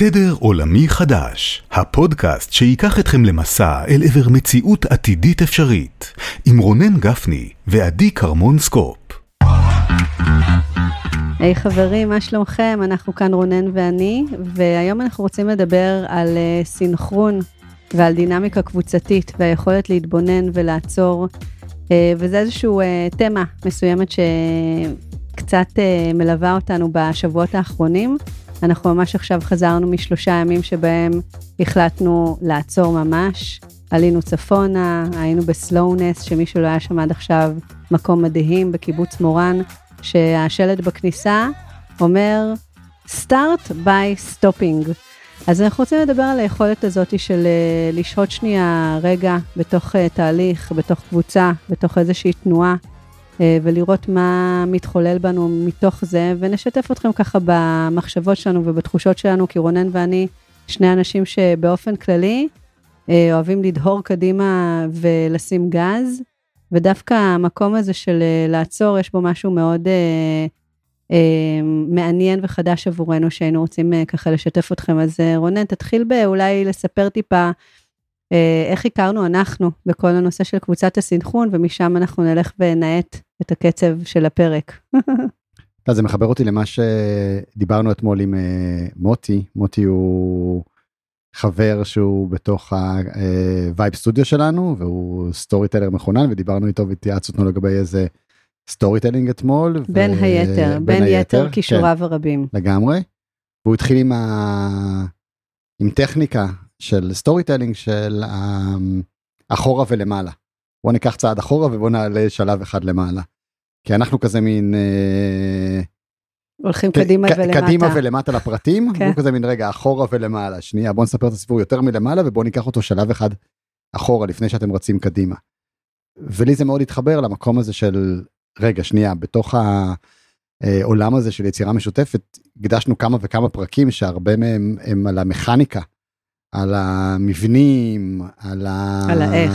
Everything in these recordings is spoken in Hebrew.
תדר עולמי חדש, הפודקאסט שייקח אתכם למסע אל עבר מציאות עתידית אפשרית, עם רונן גפני ועדי קרמון סקופ. היי hey, חברים, מה שלומכם? אנחנו כאן רונן ואני, והיום אנחנו רוצים לדבר על uh, סינכרון ועל דינמיקה קבוצתית והיכולת להתבונן ולעצור, uh, וזה איזשהו uh, תמה מסוימת שקצת uh, מלווה אותנו בשבועות האחרונים. אנחנו ממש עכשיו חזרנו משלושה ימים שבהם החלטנו לעצור ממש. עלינו צפונה, היינו בסלואונס, שמי שלא היה שם עד עכשיו, מקום מדהים בקיבוץ מורן, שהשלט בכניסה אומר start by stopping. אז אנחנו רוצים לדבר על היכולת הזאת של אה, לשהות שנייה רגע בתוך אה, תהליך, בתוך קבוצה, בתוך איזושהי תנועה, ולראות מה מתחולל בנו מתוך זה, ונשתף אתכם ככה במחשבות שלנו ובתחושות שלנו, כי רונן ואני שני אנשים שבאופן כללי אה, אוהבים לדהור קדימה ולשים גז, ודווקא המקום הזה של אה, לעצור, יש בו משהו מאוד מעניין וחדש עבורנו, שהיינו רוצים ככה לשתף אתכם. אז רונן, תתחיל באולי לספר טיפה איך הכרנו אנחנו בכל הנושא של קבוצת הסינכרון, ומשם אנחנו נלך ונאט את הקצב של הפרק. אז זה מחבר אותי למה שדיברנו אתמול עם אה, מוטי, מוטי הוא חבר שהוא בתוך ה vibe studio שלנו והוא storyteller מחונן ודיברנו איתו והתייעצנו לגבי איזה storytelling אתמול. בין ו... היתר, בין, בין היתר כישוריו כן, הרבים. לגמרי. והוא התחיל עם, ה... עם טכניקה של storytelling של אחורה ולמעלה. בוא ניקח צעד אחורה ובוא נעלה שלב אחד למעלה. כי אנחנו כזה מין... אה, הולכים קדימה ולמטה. קדימה ולמטה לפרטים, כן. הוא כזה מין רגע אחורה ולמעלה. שנייה, בוא נספר את הסיפור יותר מלמעלה ובוא ניקח אותו שלב אחד אחורה לפני שאתם רצים קדימה. ולי זה מאוד התחבר למקום הזה של רגע שנייה בתוך העולם הזה של יצירה משותפת הקדשנו כמה וכמה פרקים שהרבה מהם הם על המכניקה, על המבנים, על, ה... על האיך.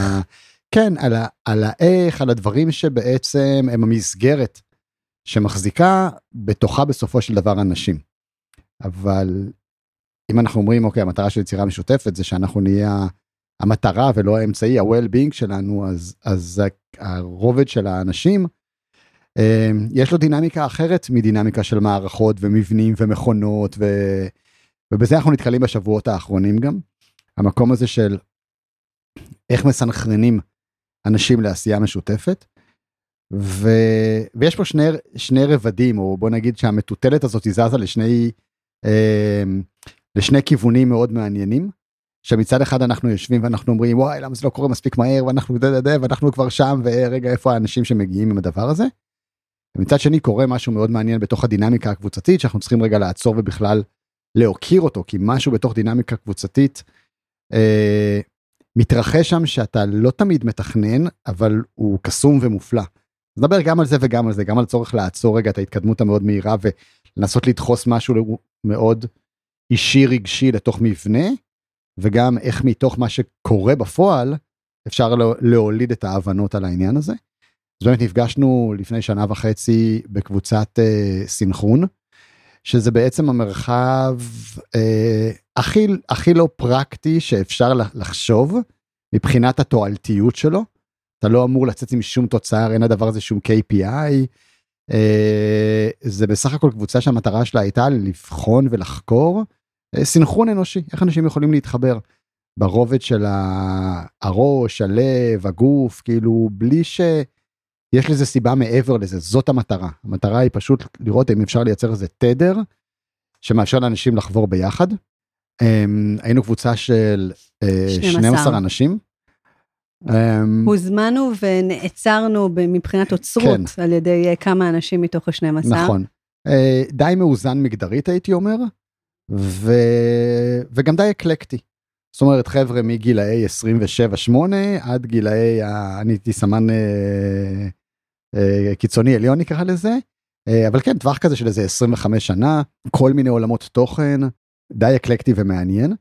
כן, על, ה, על האיך, על הדברים שבעצם הם המסגרת שמחזיקה בתוכה בסופו של דבר אנשים. אבל אם אנחנו אומרים, אוקיי, המטרה של יצירה משותפת זה שאנחנו נהיה המטרה ולא האמצעי, ה-well-being שלנו, אז, אז הרובד של האנשים, אה, יש לו דינמיקה אחרת מדינמיקה של מערכות ומבנים ומכונות, ו, ובזה אנחנו נתקלים בשבועות האחרונים גם. המקום הזה של איך מסנכרנים אנשים לעשייה משותפת. ו... ויש פה שני, שני רבדים, או בוא נגיד שהמטוטלת הזאת זזה לשני, אה, לשני כיוונים מאוד מעניינים. שמצד אחד אנחנו יושבים ואנחנו אומרים וואי למה זה לא קורה מספיק מהר ואנחנו דה דה דה ואנחנו כבר שם ורגע איפה האנשים שמגיעים עם הדבר הזה. ומצד שני קורה משהו מאוד מעניין בתוך הדינמיקה הקבוצתית שאנחנו צריכים רגע לעצור ובכלל להוקיר אותו כי משהו בתוך דינמיקה קבוצתית אה, מתרחש שם שאתה לא תמיד מתכנן, אבל הוא קסום ומופלא. נדבר גם על זה וגם על זה, גם על צורך לעצור רגע את ההתקדמות המאוד מהירה ולנסות לדחוס משהו מאוד אישי רגשי לתוך מבנה, וגם איך מתוך מה שקורה בפועל אפשר להוליד את ההבנות על העניין הזה. אז באמת נפגשנו לפני שנה וחצי בקבוצת uh, סינכרון, שזה בעצם המרחב אה, הכי, הכי לא פרקטי שאפשר לחשוב מבחינת התועלתיות שלו. אתה לא אמור לצאת עם שום תוצר, אין לדבר הזה שום KPI. אה, זה בסך הכל קבוצה שהמטרה שלה הייתה לבחון ולחקור אה, סינכרון אנושי, איך אנשים יכולים להתחבר ברובד של הראש, הלב, הגוף, כאילו בלי ש... יש לזה סיבה מעבר לזה, זאת המטרה. המטרה היא פשוט לראות אם אפשר לייצר איזה תדר שמאפשר לאנשים לחבור ביחד. Um, היינו קבוצה של uh, אה, 12. 12 אנשים. Um, הוזמנו ונעצרנו מבחינת אוצרות כן. על ידי uh, כמה אנשים מתוך ה-12. נכון. Uh, די מאוזן מגדרית הייתי אומר, ו... וגם די אקלקטי. זאת אומרת חבר'ה מגילאי 27-8 עד גילאי, אני הייתי סמן אה, אה, קיצוני עליון נקרא לזה, אה, אבל כן טווח כזה של איזה 25 שנה, כל מיני עולמות תוכן, די אקלקטי ומעניין.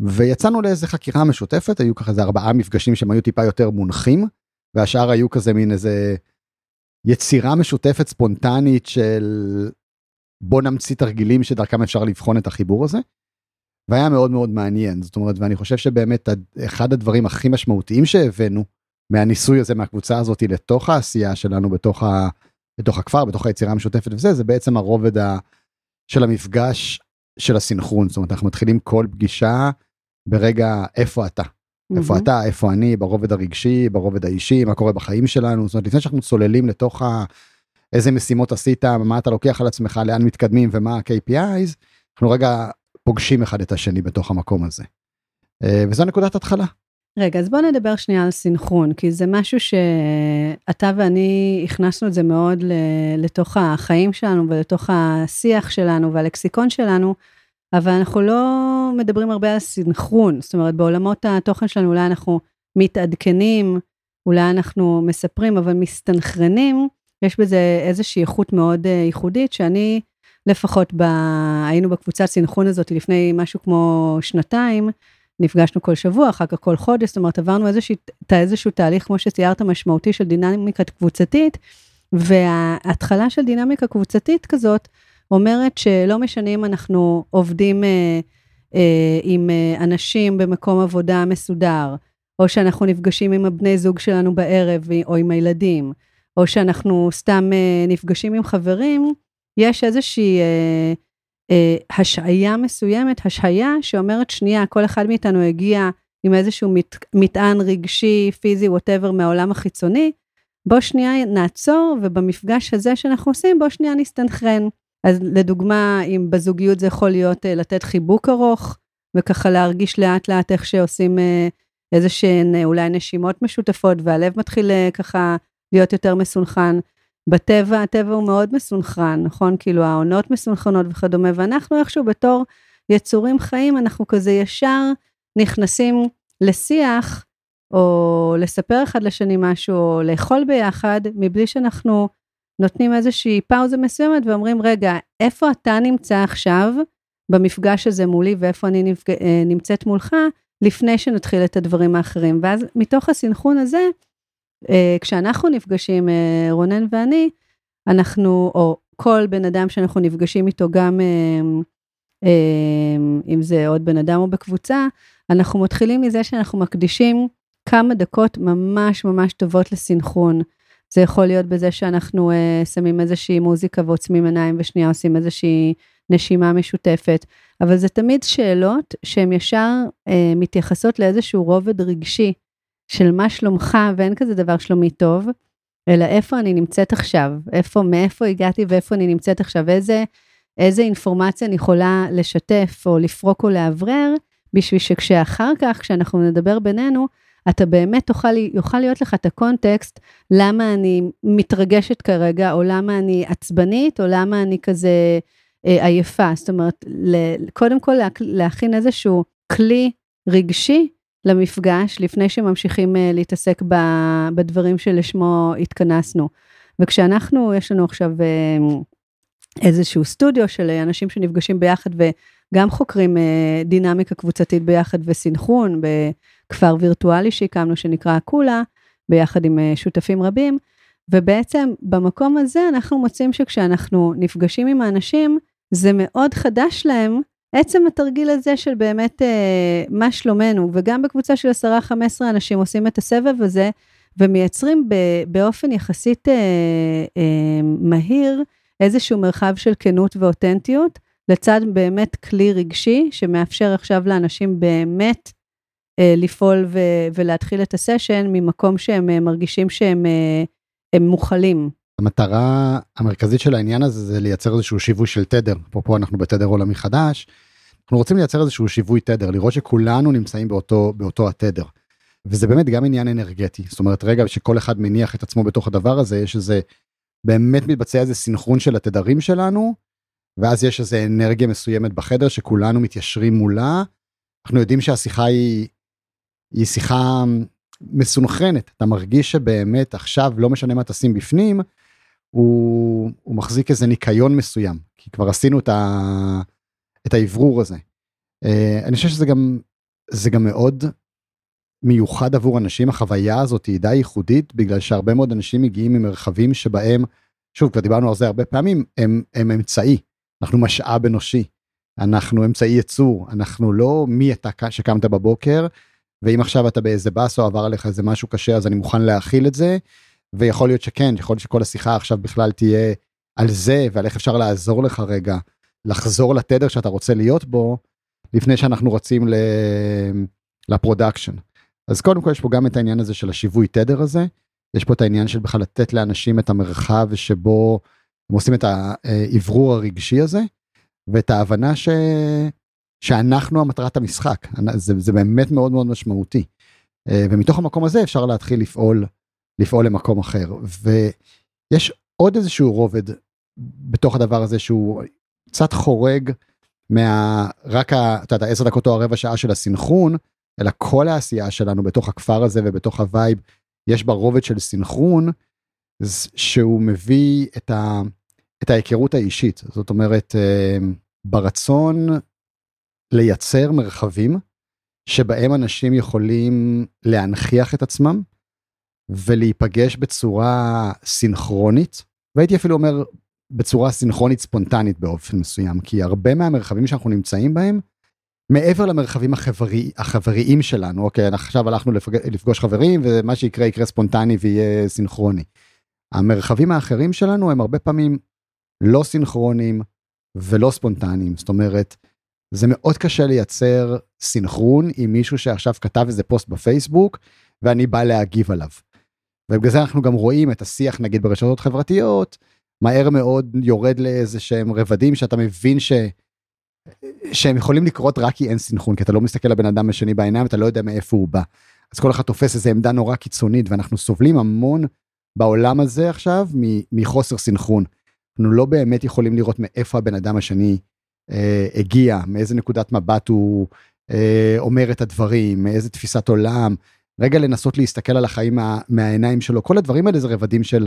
ויצאנו לאיזה חקירה משותפת, היו ככה איזה ארבעה מפגשים שהם היו טיפה יותר מונחים, והשאר היו כזה מין איזה יצירה משותפת ספונטנית של בוא נמציא תרגילים שדרכם אפשר לבחון את החיבור הזה. והיה מאוד מאוד מעניין זאת אומרת ואני חושב שבאמת אחד הדברים הכי משמעותיים שהבאנו מהניסוי הזה מהקבוצה הזאת לתוך העשייה שלנו בתוך, ה, בתוך הכפר בתוך היצירה המשותפת וזה זה בעצם הרובד ה, של המפגש של הסינכרון זאת אומרת אנחנו מתחילים כל פגישה ברגע איפה אתה איפה אתה איפה אני ברובד הרגשי ברובד האישי מה קורה בחיים שלנו זאת אומרת לפני שאנחנו צוללים לתוך ה... איזה משימות עשית מה אתה לוקח על עצמך לאן מתקדמים ומה ה-KPIs אנחנו רגע פוגשים אחד את השני בתוך המקום הזה. אה, וזו נקודת התחלה. רגע, אז בוא נדבר שנייה על סינכרון, כי זה משהו שאתה ואני הכנסנו את זה מאוד לתוך החיים שלנו ולתוך השיח שלנו והלקסיקון שלנו, אבל אנחנו לא מדברים הרבה על סינכרון, זאת אומרת, בעולמות התוכן שלנו אולי אנחנו מתעדכנים, אולי אנחנו מספרים, אבל מסתנכרנים, יש בזה איזושהי איכות מאוד אה, ייחודית, שאני לפחות ב... היינו בקבוצת סינכרון הזאת לפני משהו כמו שנתיים, נפגשנו כל שבוע, אחר כך כל חודש, זאת אומרת, עברנו איזשהו, איזשהו תהליך, כמו שציירת, משמעותי של דינמיקה קבוצתית, וההתחלה של דינמיקה קבוצתית כזאת, אומרת שלא משנה אם אנחנו עובדים אה, אה, עם אה, אנשים במקום עבודה מסודר, או שאנחנו נפגשים עם הבני זוג שלנו בערב, או עם הילדים, או שאנחנו סתם אה, נפגשים עם חברים, יש איזושהי אה, השעיה מסוימת, השעיה שאומרת שנייה, כל אחד מאיתנו הגיע עם איזשהו מטען רגשי, פיזי, ווטאבר מהעולם החיצוני, בוא שנייה נעצור, ובמפגש הזה שאנחנו עושים, בוא שנייה נסתנכרן. אז לדוגמה, אם בזוגיות זה יכול להיות אה, לתת חיבוק ארוך, וככה להרגיש לאט לאט איך שעושים אה, איזה שהן אה, אולי נשימות משותפות, והלב מתחיל אה, ככה להיות יותר מסונכן. בטבע, הטבע הוא מאוד מסונכרן, נכון? כאילו העונות מסונכרנות וכדומה, ואנחנו איכשהו בתור יצורים חיים, אנחנו כזה ישר נכנסים לשיח, או לספר אחד לשני משהו, או לאכול ביחד, מבלי שאנחנו נותנים איזושהי פאוזה מסוימת ואומרים, רגע, איפה אתה נמצא עכשיו במפגש הזה מולי, ואיפה אני. אה, נמצאת מולך, לפני שנתחיל את הדברים האחרים. ואז מתוך הסנכרון הזה, כשאנחנו נפגשים, אה, רונן ואני, אנחנו, או כל בן אדם שאנחנו נפגשים איתו, גם אה, אם זה עוד בן אדם או בקבוצה, אנחנו מתחילים מזה שאנחנו מקדישים כמה דקות ממש ממש טובות לסינכרון. זה יכול להיות בזה שאנחנו uh, שמים איזושהי מוזיקה ועוצמים עיניים ושנייה עושים איזושהי נשימה משותפת, אבל זה תמיד שאלות שהן ישר uh, מתייחסות לאיזשהו רובד רגשי של מה שלומך, ואין כזה דבר שלומי טוב, אלא איפה אני נמצאת עכשיו, איפה, מאיפה הגעתי ואיפה אני נמצאת עכשיו, איזה, איזה אינפורמציה אני יכולה לשתף או לפרוק או לאוורר, בשביל שכשאחר כך, כשאנחנו נדבר בינינו, אתה באמת תוכל, יוכל להיות לך את הקונטקסט, למה אני מתרגשת כרגע, או למה אני עצבנית, או למה אני כזה אה, עייפה. זאת אומרת, קודם כל להכין איזשהו כלי רגשי למפגש לפני שממשיכים אה, להתעסק בדברים שלשמו התכנסנו. וכשאנחנו, יש לנו עכשיו אה, איזשהו סטודיו של אנשים שנפגשים ביחד וגם חוקרים אה, דינמיקה קבוצתית ביחד וסינכרון בכפר וירטואלי שהקמנו שנקרא אקולה, ביחד עם שותפים רבים, ובעצם במקום הזה אנחנו מוצאים שכשאנחנו נפגשים עם האנשים, זה מאוד חדש להם עצם התרגיל הזה של באמת אה, מה שלומנו, וגם בקבוצה של 10-15 אנשים עושים את הסבב הזה, ומייצרים ב, באופן יחסית אה, אה, מהיר איזשהו מרחב של כנות ואותנטיות, לצד באמת כלי רגשי שמאפשר עכשיו לאנשים באמת אה, לפעול ו, ולהתחיל את הסשן ממקום שהם אה, מרגישים שהם אה, מוכלים. המטרה המרכזית של העניין הזה זה לייצר איזשהו שיווי של תדר, אפרופו אנחנו בתדר עולמי חדש, אנחנו רוצים לייצר איזשהו שיווי תדר, לראות שכולנו נמצאים באותו, באותו התדר. וזה באמת גם עניין אנרגטי, זאת אומרת רגע שכל אחד מניח את עצמו בתוך הדבר הזה, יש איזה, באמת מתבצע איזה סינכרון של התדרים שלנו, ואז יש איזה אנרגיה מסוימת בחדר שכולנו מתיישרים מולה. אנחנו יודעים שהשיחה היא, היא שיחה מסונכרנת, אתה מרגיש שבאמת עכשיו לא משנה מה תשים בפנים, הוא, הוא מחזיק איזה ניקיון מסוים, כי כבר עשינו את ה... את האוורור הזה. Uh, אני חושב שזה גם, זה גם מאוד מיוחד עבור אנשים, החוויה הזאת היא די ייחודית, בגלל שהרבה מאוד אנשים מגיעים ממרחבים שבהם, שוב, כבר דיברנו על זה הרבה פעמים, הם, הם אמצעי, אנחנו משאב אנושי. אנחנו אמצעי ייצור, אנחנו לא מי אתה שקמת בבוקר, ואם עכשיו אתה באיזה באסה או עבר עליך איזה משהו קשה אז אני מוכן להכיל את זה, ויכול להיות שכן, יכול להיות שכל השיחה עכשיו בכלל תהיה על זה ועל איך אפשר לעזור לך רגע, לחזור לתדר שאתה רוצה להיות בו, לפני שאנחנו רצים ל production. אז קודם כל יש פה גם את העניין הזה של השיווי תדר הזה, יש פה את העניין של בכלל לתת לאנשים את המרחב שבו הם עושים את האוורור הרגשי הזה, ואת ההבנה ש... שאנחנו המטרת המשחק, זה, זה באמת מאוד מאוד משמעותי. ומתוך המקום הזה אפשר להתחיל לפעול, לפעול למקום אחר. ויש עוד איזשהו רובד בתוך הדבר הזה שהוא קצת חורג מה... רק ה... אתה יודע, 10 דקות או הרבע שעה של הסינכרון, אלא כל העשייה שלנו בתוך הכפר הזה ובתוך ה vibe, יש בה רובד של סינכרון, שהוא מביא את, ה... את ההיכרות האישית. זאת אומרת, אה, ברצון לייצר מרחבים שבהם אנשים יכולים להנכיח את עצמם ולהיפגש בצורה סינכרונית, והייתי אפילו אומר בצורה סינכרונית ספונטנית באופן מסוים, כי הרבה מהמרחבים שאנחנו נמצאים בהם, מעבר למרחבים החברי, החבריים שלנו, אוקיי, עכשיו הלכנו לפג... לפגוש חברים ומה שיקרה יקרה ספונטני ויהיה סינכרוני. המרחבים האחרים שלנו הם הרבה פעמים לא סינכרונים ולא ספונטניים, זאת אומרת, זה מאוד קשה לייצר סינכרון עם מישהו שעכשיו כתב איזה פוסט בפייסבוק ואני בא להגיב עליו. ובגלל זה אנחנו גם רואים את השיח נגיד ברשתות חברתיות מהר מאוד יורד לאיזה שהם רבדים שאתה מבין ש... שהם יכולים לקרות רק כי אין סינכרון כי אתה לא מסתכל לבן אדם השני בעיניים אתה לא יודע מאיפה הוא בא. אז כל אחד תופס איזה עמדה נורא קיצונית ואנחנו סובלים המון בעולם הזה עכשיו מחוסר סינכרון. אנחנו לא באמת יכולים לראות מאיפה הבן אדם השני אה, הגיע, מאיזה נקודת מבט הוא אה, אומר את הדברים, מאיזה תפיסת עולם, רגע לנסות להסתכל על החיים מה, מהעיניים שלו, כל הדברים האלה זה רבדים של,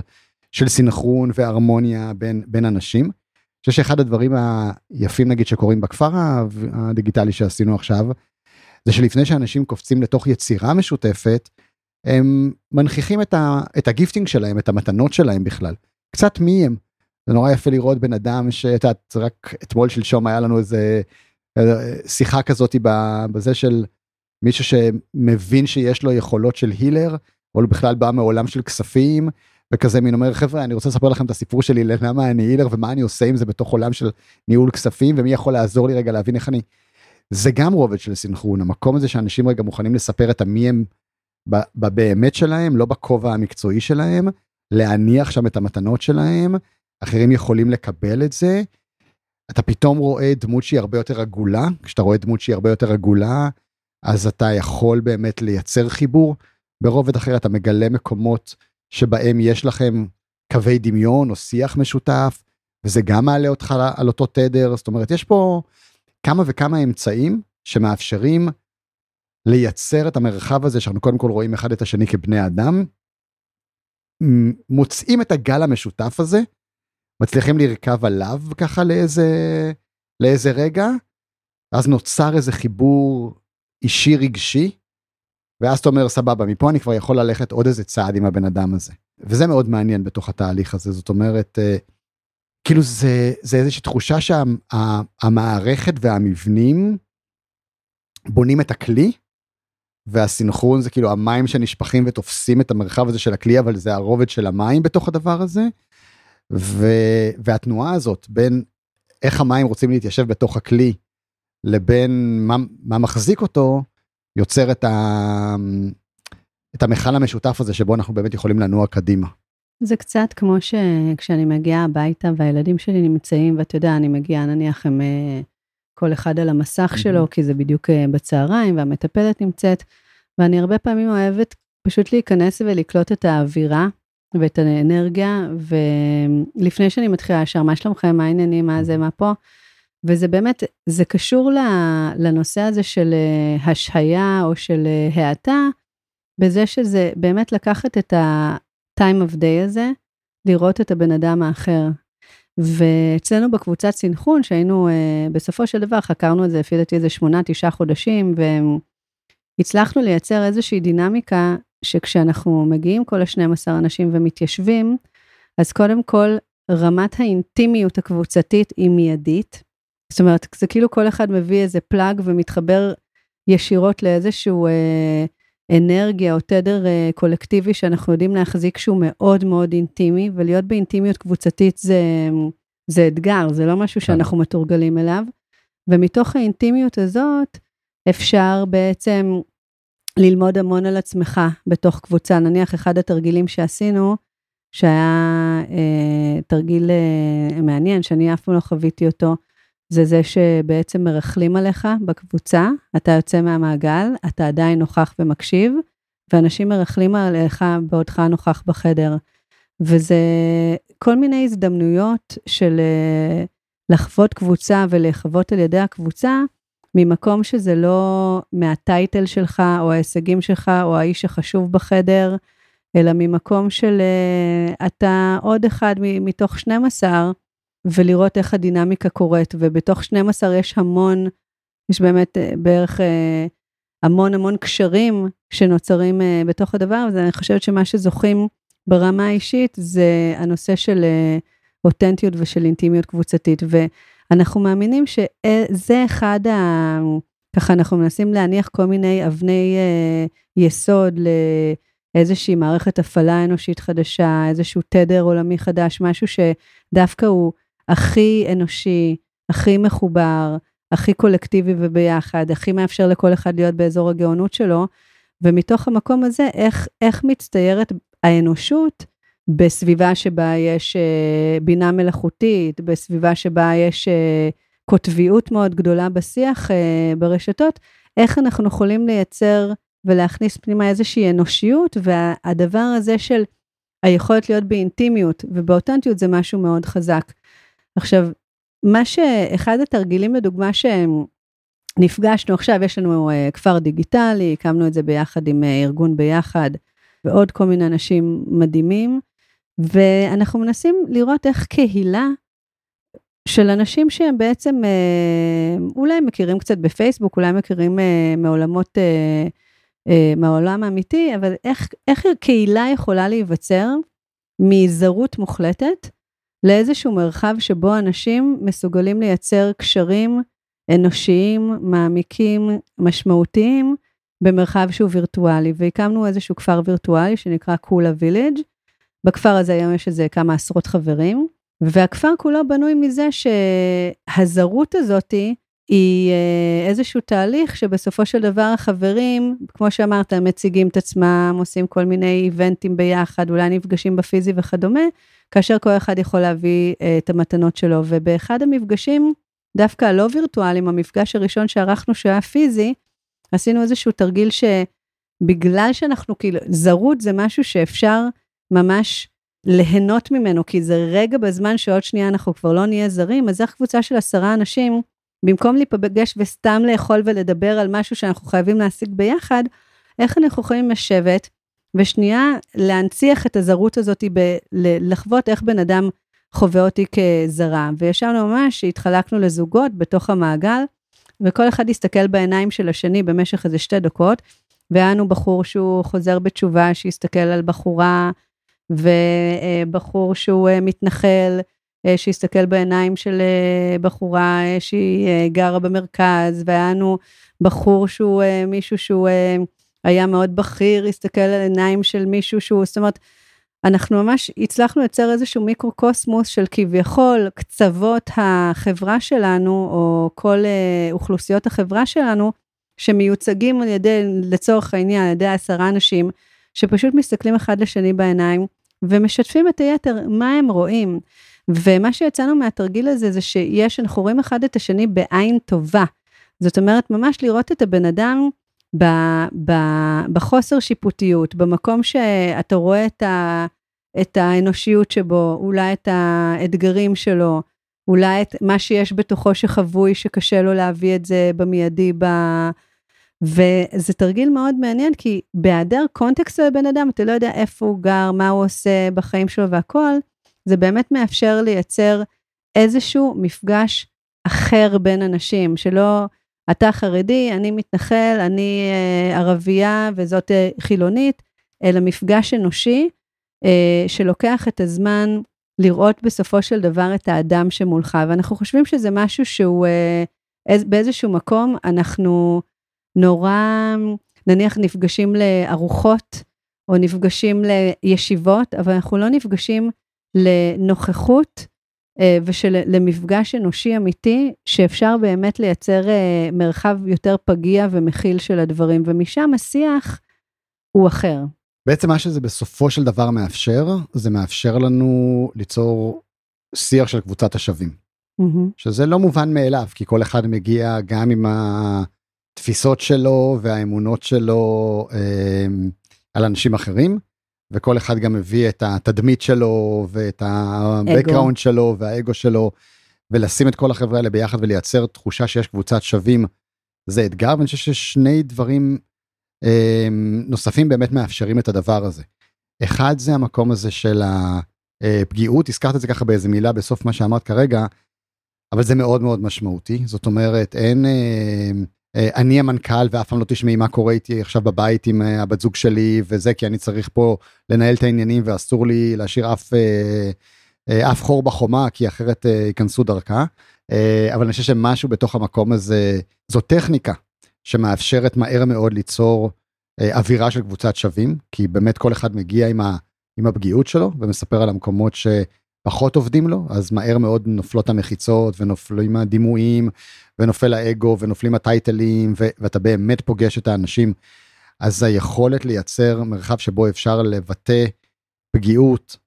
של סינכרון והרמוניה בין, בין אנשים. אני חושב שאחד הדברים היפים נגיד שקורים בכפר הדיגיטלי שעשינו עכשיו, זה שלפני שאנשים קופצים לתוך יצירה משותפת, הם מנכיחים את, ה, את הגיפטינג שלהם, את המתנות שלהם בכלל. קצת מי הם. זה נורא יפה לראות בן אדם שאת יודעת רק אתמול שלשום היה לנו איזה שיחה כזאת בזה של מישהו שמבין שיש לו יכולות של הילר או בכלל בא מעולם של כספים וכזה מין אומר חבר'ה אני רוצה לספר לכם את הסיפור שלי למה אני הילר ומה אני עושה עם זה בתוך עולם של ניהול כספים ומי יכול לעזור לי רגע להבין איך אני. זה גם רובד של סינכרון המקום הזה שאנשים רגע מוכנים לספר את המי הם באמת שלהם לא בכובע המקצועי שלהם להניח שם את המתנות שלהם אחרים יכולים לקבל את זה. אתה פתאום רואה דמות שהיא הרבה יותר עגולה, כשאתה רואה דמות שהיא הרבה יותר עגולה, אז אתה יכול באמת לייצר חיבור. ברובד אחר אתה מגלה מקומות שבהם יש לכם קווי דמיון או שיח משותף, וזה גם מעלה אותך על אותו תדר, זאת אומרת, יש פה כמה וכמה אמצעים שמאפשרים לייצר את המרחב הזה שאנחנו קודם כל רואים אחד את השני כבני אדם, מוצאים את הגל המשותף הזה, מצליחים לרכב עליו ככה לאיזה לאיזה רגע אז נוצר איזה חיבור אישי רגשי ואז אתה אומר סבבה מפה אני כבר יכול ללכת עוד איזה צעד עם הבן אדם הזה וזה מאוד מעניין בתוך התהליך הזה זאת אומרת אה, כאילו זה זה איזושהי תחושה שהמערכת שה, והמבנים בונים את הכלי והסינכרון זה כאילו המים שנשפכים ותופסים את המרחב הזה של הכלי אבל זה הרובד של המים בתוך הדבר הזה. ו... והתנועה הזאת בין איך המים רוצים להתיישב בתוך הכלי לבין מה, מה מחזיק אותו יוצר את, ה... את המכל המשותף הזה שבו אנחנו באמת יכולים לנוע קדימה. זה קצת כמו שכשאני מגיעה הביתה והילדים שלי נמצאים ואתה יודע אני מגיעה נניח הם אה, כל אחד על המסך שלו כי זה בדיוק אה, בצהריים והמטפלת נמצאת ואני הרבה פעמים אוהבת פשוט להיכנס ולקלוט את האווירה ואת האנרגיה, ולפני שאני מתחילה ישר, מה שלומכם, מה העניינים, מה זה, מה פה, וזה באמת, זה קשור לנושא הזה של אה, השהיה או של אה, האטה, בזה שזה באמת לקחת את ה-time of day הזה, לראות את הבן אדם האחר. ואצלנו בקבוצת סינכרון, שהיינו, אה, בסופו של דבר חקרנו את זה, לפי דעתי איזה שמונה, תשעה חודשים, והצלחנו לייצר איזושהי דינמיקה שכשאנחנו מגיעים כל ה-12 אנשים ומתיישבים, אז קודם כל, רמת האינטימיות הקבוצתית היא מיידית. זאת אומרת, זה כאילו כל אחד מביא איזה פלאג ומתחבר ישירות לאיזשהו אה, אנרגיה או תדר אה, קולקטיבי שאנחנו יודעים להחזיק שהוא מאוד מאוד אינטימי, ולהיות באינטימיות קבוצתית זה, זה אתגר, זה לא משהו שאנחנו מתורגלים אליו. ומתוך האינטימיות הזאת אפשר בעצם ללמוד המון על עצמך בתוך קבוצה. נניח אחד התרגילים שעשינו, שהיה אה, תרגיל אה, מעניין, שאני אף פעם לא חוויתי אותו, זה זה שבעצם מרכלים עליך בקבוצה, אתה יוצא מהמעגל, אתה עדיין נוכח ומקשיב, ואנשים מרכלים עליך בעודך נוכח בחדר. וזה כל מיני הזדמנויות של אה, לחוות קבוצה ולחוות על ידי הקבוצה, ממקום שזה לא מהטייטל שלך, או ההישגים שלך, או האיש החשוב בחדר, אלא ממקום של uh, אתה עוד אחד מתוך 12, ולראות איך הדינמיקה קורית, ובתוך 12 יש המון, יש באמת uh, בערך uh, המון המון קשרים שנוצרים uh, בתוך הדבר הזה, אני חושבת שמה שזוכים ברמה האישית זה הנושא של אותנטיות ושל אינטימיות קבוצתית, ואנחנו מאמינים שזה אחד ה... ככה אנחנו מנסים להניח כל מיני אבני uh, יסוד ל... איזושהי מערכת הפעלה אנושית חדשה, איזשהו תדר עולמי חדש, משהו שדווקא הוא הכי אנושי, הכי מחובר, הכי קולקטיבי וביחד, הכי מאפשר לכל אחד להיות באזור הגאונות שלו, ומתוך המקום הזה, איך, איך מצטיירת האנושות בסביבה שבה יש אה, בינה מלאכותית, בסביבה שבה יש אה, קוטביות מאוד גדולה בשיח אה, ברשתות, איך אנחנו יכולים לייצר ולהכניס פנימה איזושהי אנושיות, והדבר הזה של היכולת להיות באינטימיות ובאותנטיות זה משהו מאוד חזק. עכשיו, מה שאחד התרגילים לדוגמה שהם נפגשנו עכשיו, יש לנו uh, כפר דיגיטלי, הקמנו את זה ביחד עם uh, ארגון ביחד ועוד כל מיני אנשים מדהימים, ואנחנו מנסים לראות איך קהילה של אנשים שהם בעצם uh, אולי מכירים קצת בפייסבוק, אולי מכירים uh, מעולמות uh, אה, מהעולם האמיתי, אבל איך, איך קהילה יכולה להיווצר מזרות מוחלטת לאיזשהו מרחב שבו אנשים מסוגלים לייצר קשרים אנושיים, מעמיקים, משמעותיים, במרחב שהוא וירטואלי. והקמנו איזשהו כפר וירטואלי שנקרא קולה וילג'. בכפר הזה היום יש איזה כמה עשרות חברים, והכפר כולו בנוי מזה שהזרות הזאתי, היא אה, איזשהו תהליך שבסופו של דבר החברים, כמו שאמרת, מציגים את עצמם, עושים כל מיני איבנטים ביחד, אולי נפגשים בפיזי וכדומה, כאשר כל אחד יכול להביא אה, את המתנות שלו. ובאחד המפגשים, דווקא הלא וירטואליים, המפגש הראשון שערכנו שהיה פיזי, עשינו איזשהו תרגיל שבגלל שאנחנו כאילו, זרות זה משהו שאפשר ממש ליהנות ממנו, כי זה רגע בזמן שעוד שנייה אנחנו כבר לא נהיה זרים, אז איך קבוצה של עשרה אנשים, במקום להיפגש וסתם לאכול ולדבר על משהו שאנחנו חייבים להשיג ביחד, איך אנחנו יכולים לשבת ושנייה להנציח את הזרות הזאת, ב- לחוות איך בן אדם חווה אותי כזרה. וישבנו ממש, התחלקנו לזוגות בתוך המעגל, וכל אחד הסתכל בעיניים של השני במשך איזה שתי דקות, והיה לנו בחור שהוא חוזר בתשובה, שהסתכל על בחורה, ובחור שהוא אה, מתנחל, אה, שהסתכל בעיניים של אה, בחורה אה, שהיא גרה במרכז, והיה לנו בחור שהוא מישהו שהוא היה מאוד בכיר, הסתכל על עיניים של מישהו שהוא, זאת אומרת, אנחנו ממש הצלחנו לייצר איזשהו מיקרוקוסמוס של כביכול קצוות החברה שלנו, או כל אוכלוסיות החברה שלנו, שמיוצגים על ידי, לצורך העניין, על ידי עשרה אנשים, שפשוט מסתכלים אחד לשני בעיניים, ומשתפים את היתר מה הם רואים. ומה שיצאנו מהתרגיל הזה זה שיש, אנחנו רואים אחד את השני בעין טובה. זאת אומרת, ממש לראות את הבן אדם ב, ב, בחוסר שיפוטיות, במקום שאתה רואה את, ה, את האנושיות שבו, אולי את האתגרים שלו, אולי את מה שיש בתוכו שחבוי, שקשה לו להביא את זה במיידי, ב... וזה תרגיל מאוד מעניין, כי בהיעדר קונטקסט לבן אדם, אתה לא יודע איפה הוא גר, מה הוא עושה בחיים שלו והכל, זה באמת מאפשר לייצר איזשהו מפגש אחר בין אנשים, שלא אתה חרדי, אני מתנחל, אני אה, ערבייה וזאת אה, חילונית, אלא מפגש אנושי אה, שלוקח את הזמן לראות בסופו של דבר את האדם שמולך, ואנחנו חושבים שזה משהו שהוא אה, באיזשהו מקום, אנחנו נורא, נניח נפגשים לארוחות, או נפגשים לישיבות, אבל אנחנו לא נפגשים לנוכחות אה, ולמפגש אנושי אמיתי, שאפשר באמת לייצר אה, מרחב יותר פגיע ומכיל של הדברים, ומשם השיח הוא אחר. בעצם מה שזה בסופו של דבר מאפשר, זה מאפשר לנו ליצור שיח של קבוצת השווים. Mm-hmm. שזה לא מובן מאליו, כי כל אחד מגיע גם עם התפיסות שלו והאמונות שלו אה, על אנשים אחרים, וכל אחד גם מביא את התדמית שלו ואת ה-background שלו והאגו שלו, ולשים את כל החברה האלה ביחד ולייצר תחושה שיש קבוצת שווים, זה אתגר, ואני חושב ששני דברים אה, נוספים באמת מאפשרים את הדבר הזה. אחד זה המקום הזה של הפגיעות, הזכרת את זה ככה באיזה מילה בסוף מה שאמרת כרגע, אבל זה מאוד מאוד משמעותי, זאת אומרת אין... אה, אה, אני המנכ"ל ואף פעם לא תשמעי מה קורה איתי עכשיו בבית עם אה, הבת זוג שלי וזה כי אני צריך פה לנהל את העניינים ואסור לי להשאיר אף אה, אף חור בחומה כי אחרת ייכנסו דרכה. אבל אני חושב שמשהו בתוך המקום הזה זו טכניקה שמאפשרת מהר מאוד ליצור אווירה של קבוצת שווים כי באמת כל אחד מגיע עם, ה, עם הפגיעות שלו ומספר על המקומות ש... פחות עובדים לו, אז מהר מאוד נופלות המחיצות ונופלים הדימויים ונופל האגו ונופלים הטייטלים ו- ואתה באמת פוגש את האנשים. אז היכולת לייצר מרחב שבו אפשר לבטא פגיעות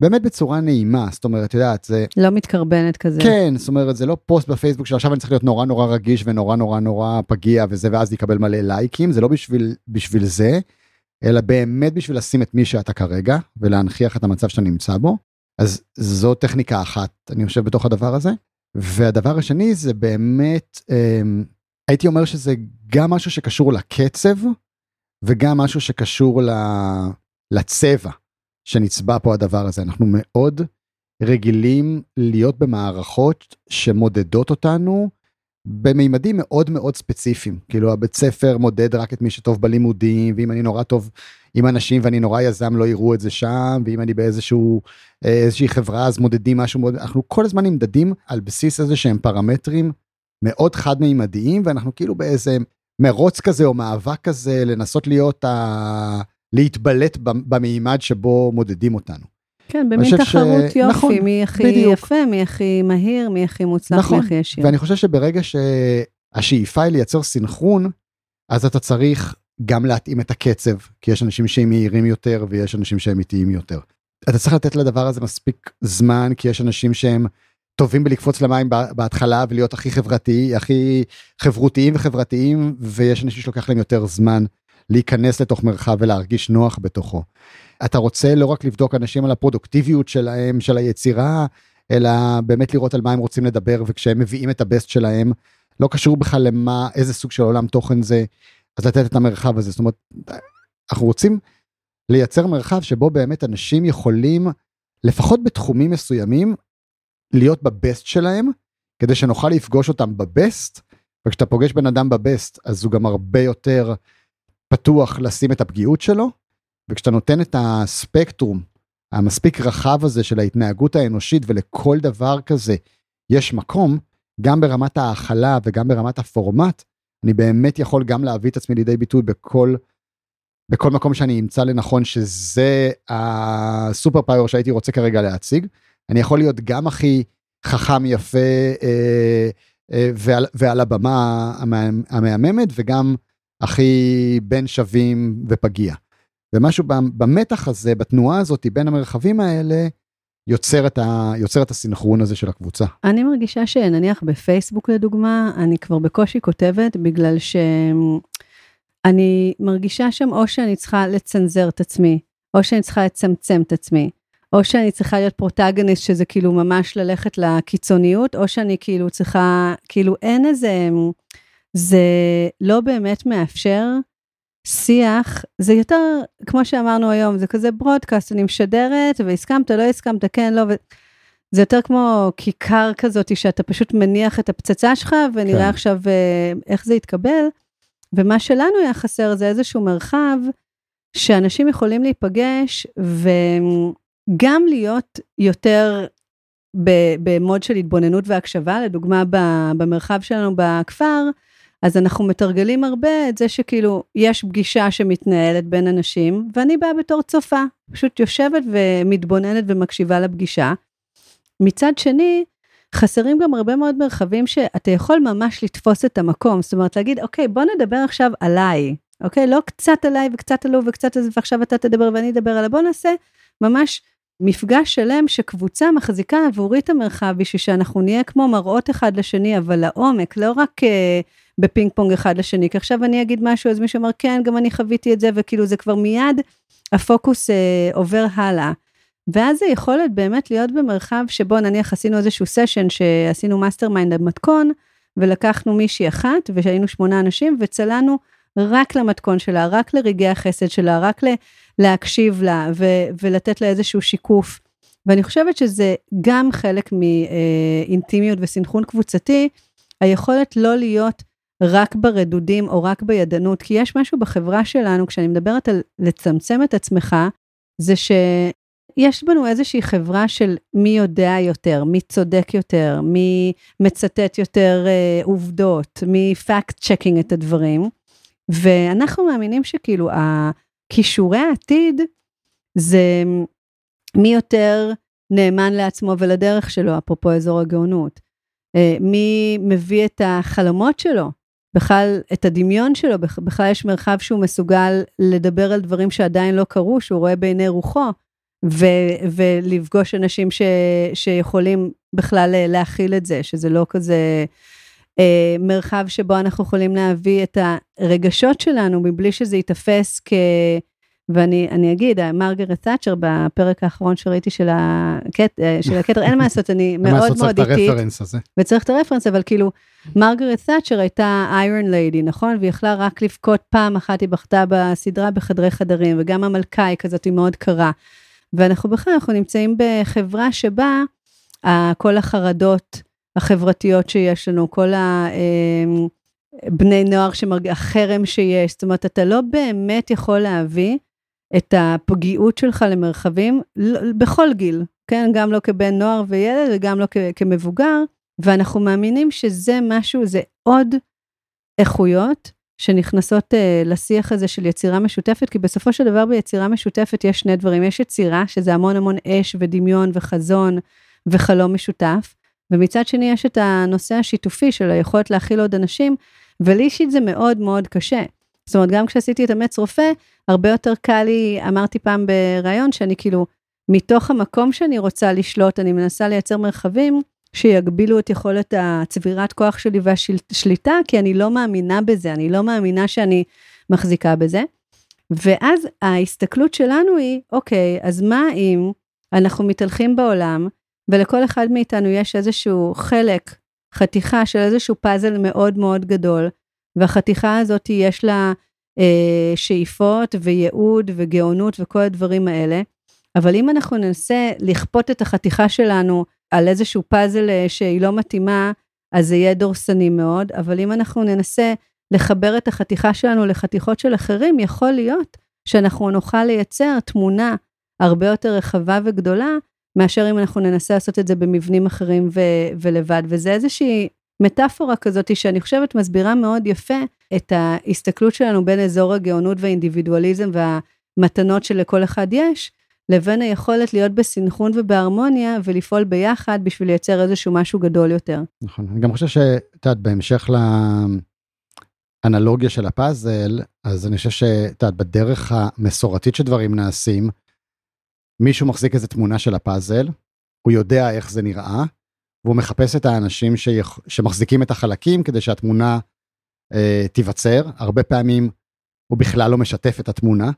באמת בצורה נעימה זאת אומרת את יודעת זה לא מתקרבנת כזה כן זאת אומרת זה לא פוסט בפייסבוק שעכשיו אני צריך להיות נורא נורא רגיש ונורא נורא נורא פגיע וזה ואז יקבל מלא לייקים זה לא בשביל בשביל זה אלא באמת בשביל לשים את מי שאתה כרגע ולהנכיח את המצב שאתה נמצא בו אז זו טכניקה אחת אני חושב בתוך הדבר הזה. והדבר השני זה באמת אמ, הייתי אומר שזה גם משהו שקשור לקצב וגם משהו שקשור לצבע שנצבע פה הדבר הזה אנחנו מאוד רגילים להיות במערכות שמודדות אותנו במימדים מאוד מאוד ספציפיים כאילו הבית ספר מודד רק את מי שטוב בלימודים ואם אני נורא טוב עם אנשים ואני נורא יזם לא יראו את זה שם ואם אני באיזשהו איזושהי חברה אז מודדים משהו מאוד אנחנו כל הזמן נמדדים על בסיס איזה שהם פרמטרים מאוד חד מימדיים ואנחנו כאילו באיזה מרוץ כזה או מאבק כזה לנסות להיות ה... להתבלט במימד שבו מודדים אותנו. כן, במין תחרות ש... יופי, נכון, מי הכי בדיוק. יפה, מי הכי מהיר, מי הכי מוצלח, נכון, מי הכי ישיר. ואני חושב שברגע שהשאיפה היא לייצר סינכרון, אז אתה צריך גם להתאים את הקצב, כי יש אנשים שהם מהירים יותר ויש אנשים שהם איטיים יותר. אתה צריך לתת לדבר הזה מספיק זמן, כי יש אנשים שהם טובים בלקפוץ למים בהתחלה ולהיות הכי חברתי, הכי חברותיים וחברתיים, ויש אנשים שלוקח להם יותר זמן להיכנס לתוך מרחב ולהרגיש נוח בתוכו. אתה רוצה לא רק לבדוק אנשים על הפרודוקטיביות שלהם, של היצירה, אלא באמת לראות על מה הם רוצים לדבר, וכשהם מביאים את הבסט שלהם, לא קשור בכלל למה, איזה סוג של עולם תוכן זה, אז לתת את המרחב הזה. זאת אומרת, אנחנו רוצים לייצר מרחב שבו באמת אנשים יכולים, לפחות בתחומים מסוימים, להיות בבסט שלהם, כדי שנוכל לפגוש אותם בבסט, וכשאתה פוגש בן אדם בבסט, אז הוא גם הרבה יותר פתוח לשים את הפגיעות שלו, וכשאתה נותן את הספקטרום המספיק רחב הזה של ההתנהגות האנושית ולכל דבר כזה יש מקום, גם ברמת ההכלה וגם ברמת הפורמט, אני באמת יכול גם להביא את עצמי לידי ביטוי בכל, בכל מקום שאני אמצא לנכון שזה הסופר פאוור שהייתי רוצה כרגע להציג. אני יכול להיות גם הכי חכם יפה אה, אה, ועל, ועל הבמה המהממת וגם הכי בין שווים ופגיע. ומשהו במתח הזה, בתנועה הזאת בין המרחבים האלה, יוצר את, ה, יוצר את הסינכרון הזה של הקבוצה. אני מרגישה שנניח בפייסבוק לדוגמה, אני כבר בקושי כותבת בגלל שאני מרגישה שם או שאני צריכה לצנזר את עצמי, או שאני צריכה לצמצם את עצמי, או שאני צריכה להיות פרוטגניסט שזה כאילו ממש ללכת לקיצוניות, או שאני כאילו צריכה, כאילו אין איזה, זה לא באמת מאפשר שיח זה יותר כמו שאמרנו היום זה כזה ברודקאסט אני משדרת והסכמת לא הסכמת כן לא. זה יותר כמו כיכר כזאת שאתה פשוט מניח את הפצצה שלך ונראה כן. עכשיו אה, איך זה יתקבל. ומה שלנו היה חסר זה איזשהו מרחב שאנשים יכולים להיפגש גם להיות יותר במוד של התבוננות והקשבה, לדוגמה במרחב שלנו בכפר, אז אנחנו מתרגלים הרבה את זה שכאילו יש פגישה שמתנהלת בין אנשים, ואני באה בתור צופה, פשוט יושבת ומתבוננת ומקשיבה לפגישה. מצד שני, חסרים גם הרבה מאוד מרחבים שאתה יכול ממש לתפוס את המקום, זאת אומרת להגיד, אוקיי, בוא נדבר עכשיו עליי, אוקיי? לא קצת עליי וקצת עלו וקצת על זה, ועכשיו אתה תדבר ואני אדבר עליי, בוא נעשה ממש מפגש שלם שקבוצה מחזיקה עבורי את המרחב בשביל שאנחנו נהיה כמו מראות אחד לשני, אבל לעומק, לא רק uh, בפינג פונג אחד לשני, כי עכשיו אני אגיד משהו, אז מישהו אמר, כן, גם אני חוויתי את זה, וכאילו זה כבר מיד הפוקוס uh, עובר הלאה. ואז זה יכולת באמת להיות במרחב שבו נניח עשינו איזשהו סשן שעשינו mastermind במתכון, ולקחנו מישהי אחת, והיינו שמונה אנשים, וצללנו רק למתכון שלה, רק לרגעי החסד שלה, רק ל- להקשיב לה ו- ולתת לה איזשהו שיקוף. ואני חושבת שזה גם חלק מאינטימיות וסנכרון קבוצתי, היכולת לא להיות רק ברדודים או רק בידענות, כי יש משהו בחברה שלנו, כשאני מדברת על לצמצם את עצמך, זה שיש בנו איזושהי חברה של מי יודע יותר, מי צודק יותר, מי מצטט יותר אה, עובדות, מי fact checking את הדברים. ואנחנו מאמינים שכאילו הכישורי העתיד זה מי יותר נאמן לעצמו ולדרך שלו, אפרופו אזור הגאונות. אה, מי מביא את החלומות שלו, בכלל את הדמיון שלו, בכלל יש מרחב שהוא מסוגל לדבר על דברים שעדיין לא קרו, שהוא רואה בעיני רוחו, ו- ולפגוש אנשים ש- שיכולים בכלל להכיל את זה, שזה לא כזה אה, מרחב שבו אנחנו יכולים להביא את הרגשות שלנו מבלי שזה ייתפס כ... ואני אגיד, מרגרט תאצ'ר בפרק האחרון שראיתי של, הקט, אה, של הכתר, אין מה לעשות, אני מאוד מאוד איטית. וצריך את הרפרנס, אבל כאילו, מרגרט תאצ'ר הייתה איירון ליידי, נכון? והיא יכלה רק לבכות פעם אחת, היא בכתה בסדרה בחדרי חדרים, וגם המלכה היא כזאת, היא מאוד קרה. ואנחנו בכלל, אנחנו נמצאים בחברה שבה כל החרדות, החברתיות שיש לנו, כל הבני אמ, נוער שמרגיש, החרם שיש, זאת אומרת, אתה לא באמת יכול להביא את הפגיעות שלך למרחבים לא, בכל גיל, כן? גם לא כבן נוער וילד וגם לא כמבוגר, ואנחנו מאמינים שזה משהו, זה עוד איכויות שנכנסות uh, לשיח הזה של יצירה משותפת, כי בסופו של דבר ביצירה משותפת יש שני דברים, יש יצירה, שזה המון המון אש ודמיון וחזון וחלום משותף, ומצד שני יש את הנושא השיתופי של היכולת להכיל עוד אנשים, ולי אישית זה מאוד מאוד קשה. זאת אומרת, גם כשעשיתי את אמץ רופא, הרבה יותר קל לי, אמרתי פעם בריאיון, שאני כאילו, מתוך המקום שאני רוצה לשלוט, אני מנסה לייצר מרחבים שיגבילו את יכולת הצבירת כוח שלי והשליטה, כי אני לא מאמינה בזה, אני לא מאמינה שאני מחזיקה בזה. ואז ההסתכלות שלנו היא, אוקיי, אז מה אם אנחנו מתהלכים בעולם, ולכל אחד מאיתנו יש איזשהו חלק, חתיכה של איזשהו פאזל מאוד מאוד גדול, והחתיכה הזאת יש לה אה, שאיפות וייעוד וגאונות וכל הדברים האלה, אבל אם אנחנו ננסה לכפות את החתיכה שלנו על איזשהו פאזל אה, שהיא לא מתאימה, אז זה יהיה דורסני מאוד, אבל אם אנחנו ננסה לחבר את החתיכה שלנו לחתיכות של אחרים, יכול להיות שאנחנו נוכל לייצר תמונה הרבה יותר רחבה וגדולה, מאשר אם אנחנו ננסה לעשות את זה במבנים אחרים ו- ולבד. וזה איזושהי מטאפורה כזאת שאני חושבת מסבירה מאוד יפה את ההסתכלות שלנו בין אזור הגאונות והאינדיבידואליזם והמתנות שלכל אחד יש, לבין היכולת להיות בסנכרון ובהרמוניה ולפעול ביחד בשביל לייצר איזשהו משהו גדול יותר. נכון, אני גם חושב שאת יודעת, בהמשך לאנלוגיה של הפאזל, אז אני חושב שאת יודעת, בדרך המסורתית שדברים נעשים, מישהו מחזיק איזה תמונה של הפאזל, הוא יודע איך זה נראה, והוא מחפש את האנשים שיח... שמחזיקים את החלקים כדי שהתמונה אה, תיווצר. הרבה פעמים הוא בכלל לא משתף את התמונה.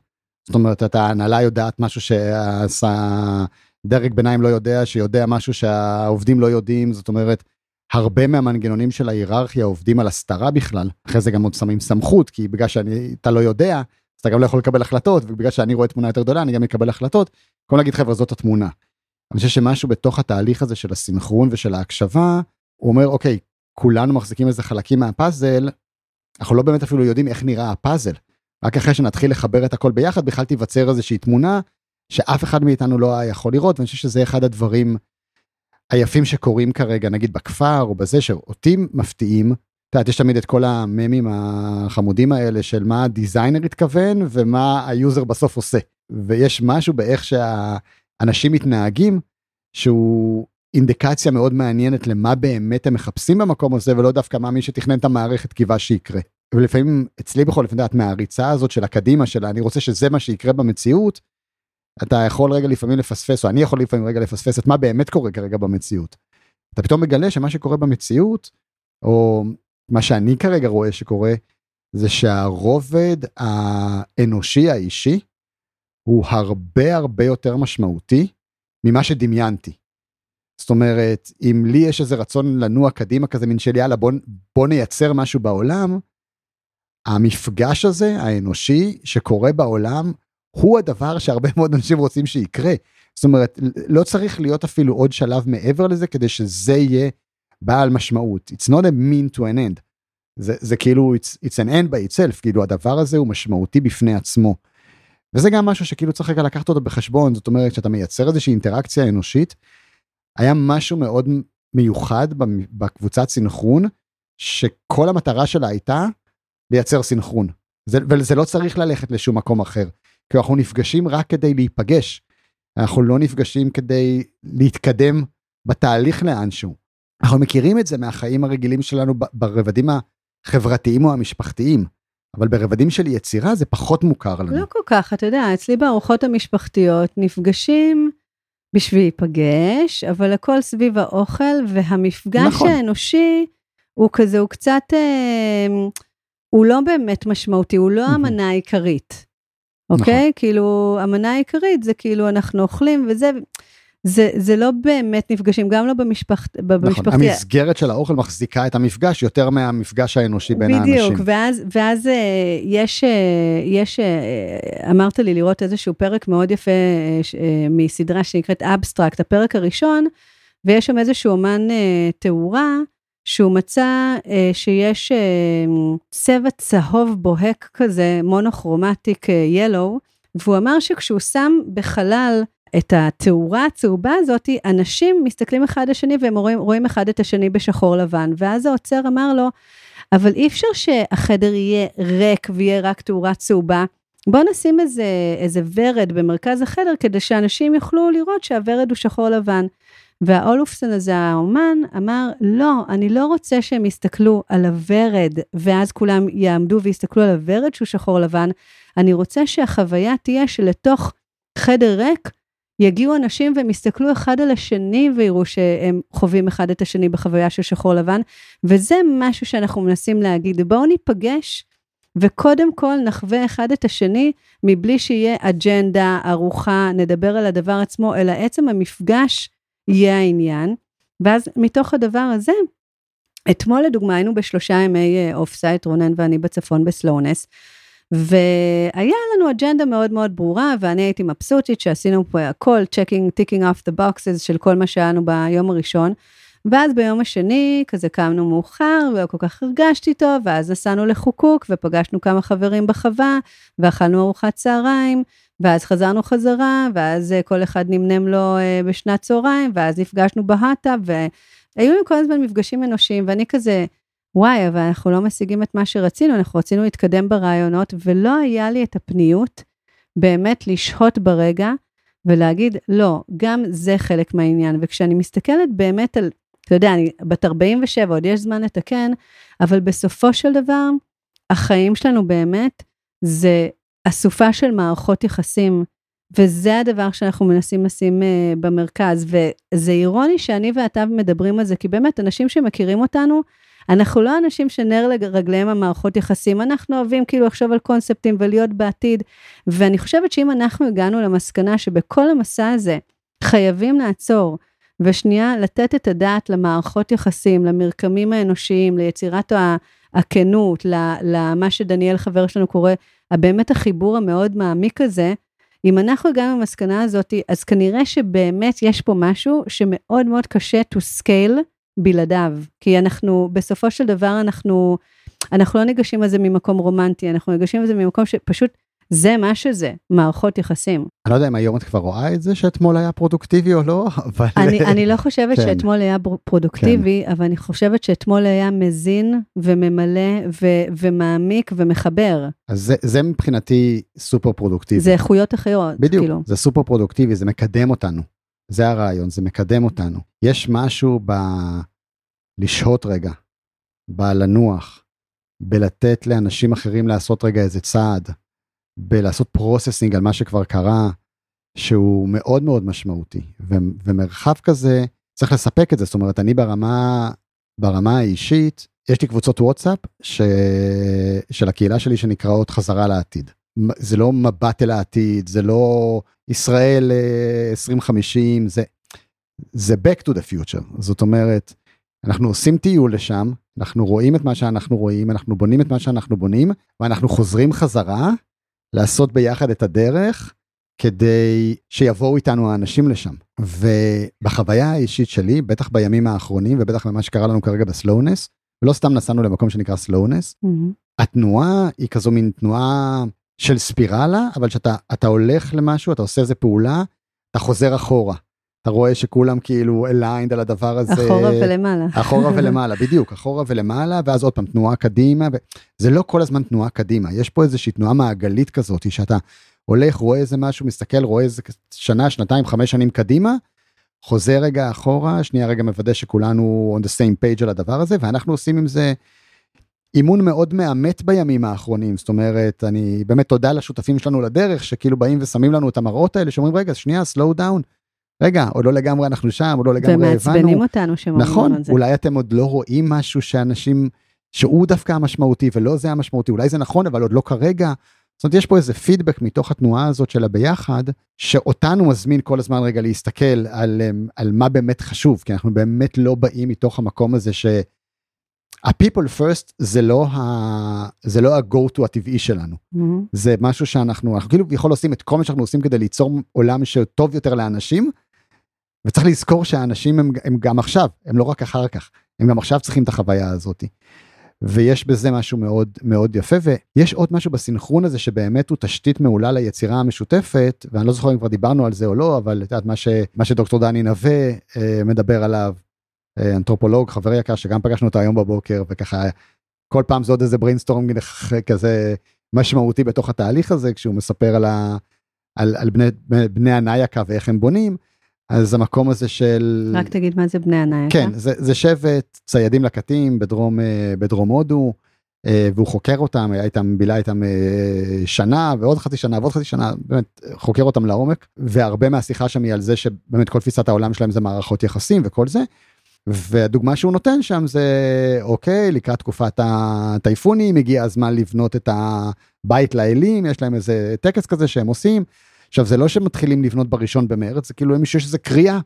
זאת אומרת, את ההנהלה יודעת משהו שהדרג ביניים לא יודע, שיודע משהו שהעובדים לא יודעים, זאת אומרת, הרבה מהמנגנונים של ההיררכיה עובדים על הסתרה בכלל. אחרי זה גם עוד שמים סמכות, כי בגלל שאתה לא יודע, אז אתה גם לא יכול לקבל החלטות, ובגלל שאני רואה תמונה יותר גדולה, אני גם אקבל החלטות. במקום להגיד, חבר'ה, זאת התמונה. אני חושב שמשהו בתוך התהליך הזה של הסינכרון ושל ההקשבה, הוא אומר, אוקיי, כולנו מחזיקים איזה חלקים מהפאזל, אנחנו לא באמת אפילו יודעים איך נראה הפאזל. רק אחרי שנתחיל לחבר את הכל ביחד, בכלל תיווצר איזושהי תמונה שאף אחד מאיתנו לא היה יכול לראות, ואני חושב שזה אחד הדברים היפים שקורים כרגע, נגיד בכפר או בזה, שאותי מפתיעים. את יודעת, יש תמיד את כל הממים החמודים האלה של מה ה designer התכוון ומה ה user בסוף עושה. ויש משהו באיך שהאנשים מתנהגים, שהוא אינדיקציה מאוד מעניינת למה באמת הם מחפשים במקום הזה, ולא דווקא מה מי שתכנן את המערכת קיווה שיקרה. ולפעמים, אצלי בכל אופן, את מהריצה הזאת של הקדימה שלה, אני רוצה שזה מה שיקרה במציאות, אתה יכול רגע לפעמים לפספס, או אני יכול לפעמים רגע לפספס את מה באמת קורה כרגע במציאות. אתה פתאום מגלה שמה שקורה במציאות, או מה שאני כרגע רואה שקורה, זה שהרובד האנושי האישי הוא הרבה הרבה יותר משמעותי ממה שדמיינתי. זאת אומרת, אם לי יש איזה רצון לנוע קדימה כזה, מין של יאללה בוא, בוא נייצר משהו בעולם, המפגש הזה, האנושי, שקורה בעולם, הוא הדבר שהרבה מאוד אנשים רוצים שיקרה. זאת אומרת, לא צריך להיות אפילו עוד שלב מעבר לזה כדי שזה יהיה בעל משמעות. It's not a mean to an end. זה, זה כאילו, it's, it's an end by itself, כאילו הדבר הזה הוא משמעותי בפני עצמו. וזה גם משהו שכאילו צריך רגע לקחת אותו בחשבון, זאת אומרת, כשאתה מייצר איזושהי אינטראקציה אנושית, היה משהו מאוד מיוחד בקבוצת סינכרון, שכל המטרה שלה הייתה לייצר סינכרון. זה, וזה לא צריך ללכת לשום מקום אחר. כי אנחנו נפגשים רק כדי להיפגש. אנחנו לא נפגשים כדי להתקדם בתהליך לאנשהו. אנחנו מכירים את זה מהחיים הרגילים שלנו ברבדים החברתיים או המשפחתיים, אבל ברבדים של יצירה זה פחות מוכר לנו. לא כל כך, אתה יודע, אצלי בארוחות המשפחתיות נפגשים בשביל להיפגש, אבל הכל סביב האוכל, והמפגש נכון. האנושי הוא כזה, הוא קצת, אה, הוא לא באמת משמעותי, הוא לא המנה העיקרית. אוקיי? נכון. כאילו, המנה העיקרית זה כאילו אנחנו אוכלים וזה, זה, זה לא באמת נפגשים, גם לא במשפחת, במשפחתי. נכון, המסגרת של האוכל מחזיקה את המפגש יותר מהמפגש האנושי בין בדיוק, האנשים. בדיוק, ואז, ואז אה, יש, אה, יש, אה, אמרת לי לראות איזשהו פרק מאוד יפה מסדרה שנקראת אבסטרקט, הפרק הראשון, ויש שם איזשהו אומן תאורה, שהוא מצא אה, שיש אה, צבע צהוב בוהק כזה, מונוכרומטיק ילו, והוא אמר שכשהוא שם בחלל את התאורה הצהובה הזאת, אנשים מסתכלים אחד לשני והם רואים, רואים אחד את השני בשחור לבן. ואז העוצר אמר לו, אבל אי אפשר שהחדר יהיה ריק ויהיה רק תאורה צהובה. בוא נשים איזה, איזה ורד במרכז החדר כדי שאנשים יוכלו לראות שהוורד הוא שחור לבן. והאולופסון הזה, האומן, אמר, לא, אני לא רוצה שהם יסתכלו על הוורד, ואז כולם יעמדו ויסתכלו על הוורד שהוא שחור לבן, אני רוצה שהחוויה תהיה שלתוך חדר ריק, יגיעו אנשים והם יסתכלו אחד על השני ויראו שהם חווים אחד את השני בחוויה של שחור לבן, וזה משהו שאנחנו מנסים להגיד, בואו ניפגש וקודם כל נחווה אחד את השני מבלי שיהיה אג'נדה, ארוחה, נדבר על הדבר עצמו, אלא עצם המפגש יהיה העניין. ואז מתוך הדבר הזה, אתמול לדוגמה היינו בשלושה ימי off-site, רונן ואני בצפון בסלונס, והיה לנו אג'נדה מאוד מאוד ברורה, ואני הייתי מבסוטית שעשינו פה הכל, checking, ticking off the boxes של כל מה שהיה לנו ביום הראשון. ואז ביום השני, כזה קמנו מאוחר, ולא כל כך הרגשתי טוב, ואז נסענו לחוקוק, ופגשנו כמה חברים בחווה, ואכלנו ארוחת צהריים, ואז חזרנו חזרה, ואז אה, כל אחד נמנם לו אה, בשנת צהריים, ואז נפגשנו בהאטה, והיו לנו כל הזמן מפגשים אנושיים, ואני כזה, וואי, אבל אנחנו לא משיגים את מה שרצינו, אנחנו רצינו להתקדם ברעיונות, ולא היה לי את הפניות באמת לשהות ברגע ולהגיד, לא, גם זה חלק מהעניין. וכשאני מסתכלת באמת על, אתה יודע, אני בת 47, עוד יש זמן לתקן, אבל בסופו של דבר, החיים שלנו באמת זה אסופה של מערכות יחסים, וזה הדבר שאנחנו מנסים לשים uh, במרכז. וזה אירוני שאני ואתה מדברים על זה, כי באמת, אנשים שמכירים אותנו, אנחנו לא אנשים שנר לרגליהם המערכות יחסים, אנחנו אוהבים כאילו לחשוב על קונספטים ולהיות בעתיד, ואני חושבת שאם אנחנו הגענו למסקנה שבכל המסע הזה חייבים לעצור, ושנייה לתת את הדעת למערכות יחסים, למרקמים האנושיים, ליצירת הכנות, למה שדניאל חבר שלנו קורא, באמת החיבור המאוד מעמיק הזה, אם אנחנו הגענו למסקנה הזאת, אז כנראה שבאמת יש פה משהו שמאוד מאוד קשה to scale בלעדיו, כי אנחנו, בסופו של דבר אנחנו, אנחנו לא ניגשים לזה ממקום רומנטי, אנחנו ניגשים לזה ממקום שפשוט, זה מה שזה, מערכות יחסים. אני לא יודע אם היום את כבר רואה את זה שאתמול היה פרודוקטיבי או לא, אבל... אני, אני לא חושבת כן. שאתמול היה פרודוקטיבי, אבל אני חושבת שאתמול היה מזין וממלא ו- ומעמיק ומחבר. אז זה, זה מבחינתי סופר פרודוקטיבי. זה איכויות אחרות, בדיוק, כאילו. זה סופר פרודוקטיבי, זה מקדם אותנו. זה הרעיון, זה מקדם אותנו. יש משהו ב... לשהות רגע, בלנוח, בלתת לאנשים אחרים לעשות רגע איזה צעד, בלעשות processing על מה שכבר קרה, שהוא מאוד מאוד משמעותי. ו... ומרחב כזה, צריך לספק את זה, זאת אומרת, אני ברמה, ברמה האישית, יש לי קבוצות וואטסאפ ש... של הקהילה שלי שנקראות חזרה לעתיד. זה לא מבט אל העתיד, זה לא ישראל אה, 2050, זה, זה back to the future. זאת אומרת, אנחנו עושים טיול לשם, אנחנו רואים את מה שאנחנו רואים, אנחנו בונים את מה שאנחנו בונים, ואנחנו חוזרים חזרה לעשות ביחד את הדרך, כדי שיבואו איתנו האנשים לשם. ובחוויה האישית שלי, בטח בימים האחרונים, ובטח במה שקרה לנו כרגע בסלואונס, ולא סתם נסענו למקום שנקרא סלואונס, מהמם. התנועה היא כזו מין תנועה של ספירלה, אבל כשאתה אתה הולך למשהו, אתה עושה איזה פעולה, אתה חוזר אחורה. אתה רואה שכולם כאילו aligned על הדבר הזה. אחורה ולמעלה. אחורה ולמעלה, בדיוק, אחורה ולמעלה, ואז עוד פעם תנועה קדימה. ו... זה לא כל הזמן תנועה קדימה, יש פה איזושהי תנועה מעגלית כזאת, שאתה הולך, רואה איזה משהו, מסתכל, רואה איזה שנה, שנתיים, חמש שנים קדימה, חוזר רגע אחורה, שנייה רגע מוודא שכולנו on the same page על הדבר הזה, ואנחנו עושים עם זה אימון מאוד מאמת בימים האחרונים, זאת אומרת, אני באמת תודה לשותפים שלנו לדרך, שכאילו באים ושמים לנו את המראות האלה, שאומרים, רגע, שנייה, slow down, רגע, עוד לא לגמרי אנחנו שם, עוד לא לגמרי הבנו. ומעצבנים אותנו שמאמינים נכון, על זה. אולי אתם עוד לא רואים משהו שאנשים, שהוא דווקא המשמעותי ולא זה המשמעותי, אולי זה נכון, אבל עוד לא כרגע. זאת אומרת, יש פה איזה פידבק מתוך התנועה הזאת של הביחד, שאותנו מזמין כל הזמן רגע להסתכל על, אמ, על מה באמת חשוב, כי אנחנו באמת לא באים מתוך המקום הזה ש... ה-people first זה לא ה... זה לא ה-go to הטבעי שלנו. מהמם. זה משהו שאנחנו, אנחנו כאילו יכול עושים את כל מה שאנחנו עושים כדי ליצור עולם שטוב יותר לאנשים, וצריך לזכור שהאנשים הם, הם גם עכשיו, הם לא רק אחר כך, הם גם עכשיו צריכים את החוויה הזאת. ויש בזה משהו מאוד מאוד יפה, ויש עוד משהו בסינכרון הזה שבאמת הוא תשתית מעולה ליצירה המשותפת, ואני לא זוכר אם כבר דיברנו על זה או לא, אבל את יודעת מה, ש, מה שדוקטור דני נווה אה, מדבר עליו, אנתרופולוג, חבר יקר, שגם פגשנו אותו היום בבוקר, וככה כל פעם זה עוד איזה brainstorm כזה משמעותי בתוך התהליך הזה, כשהוא מספר על, ה, על, על בני, בני הנייקה ואיך הם בונים, אז המקום הזה של... רק תגיד מה זה בני הנייקה. כן, זה, זה שבט ציידים לקטים בדרום, אה, בדרום הודו, אה, והוא חוקר אותם, היה איתם, בילה איתם אה, שנה ועוד חצי שנה ועוד חצי שנה, באמת חוקר אותם לעומק, והרבה מהשיחה שם היא על זה שבאמת כל תפיסת העולם שלהם זה מערכות יחסים וכל זה. והדוגמה שהוא נותן שם זה אוקיי לקראת תקופת הטייפונים הגיע הזמן לבנות את הבית לאלים יש להם איזה טקס כזה שהם עושים. עכשיו זה לא שמתחילים לבנות בראשון במרץ זה כאילו למישהו יש איזה קריאה.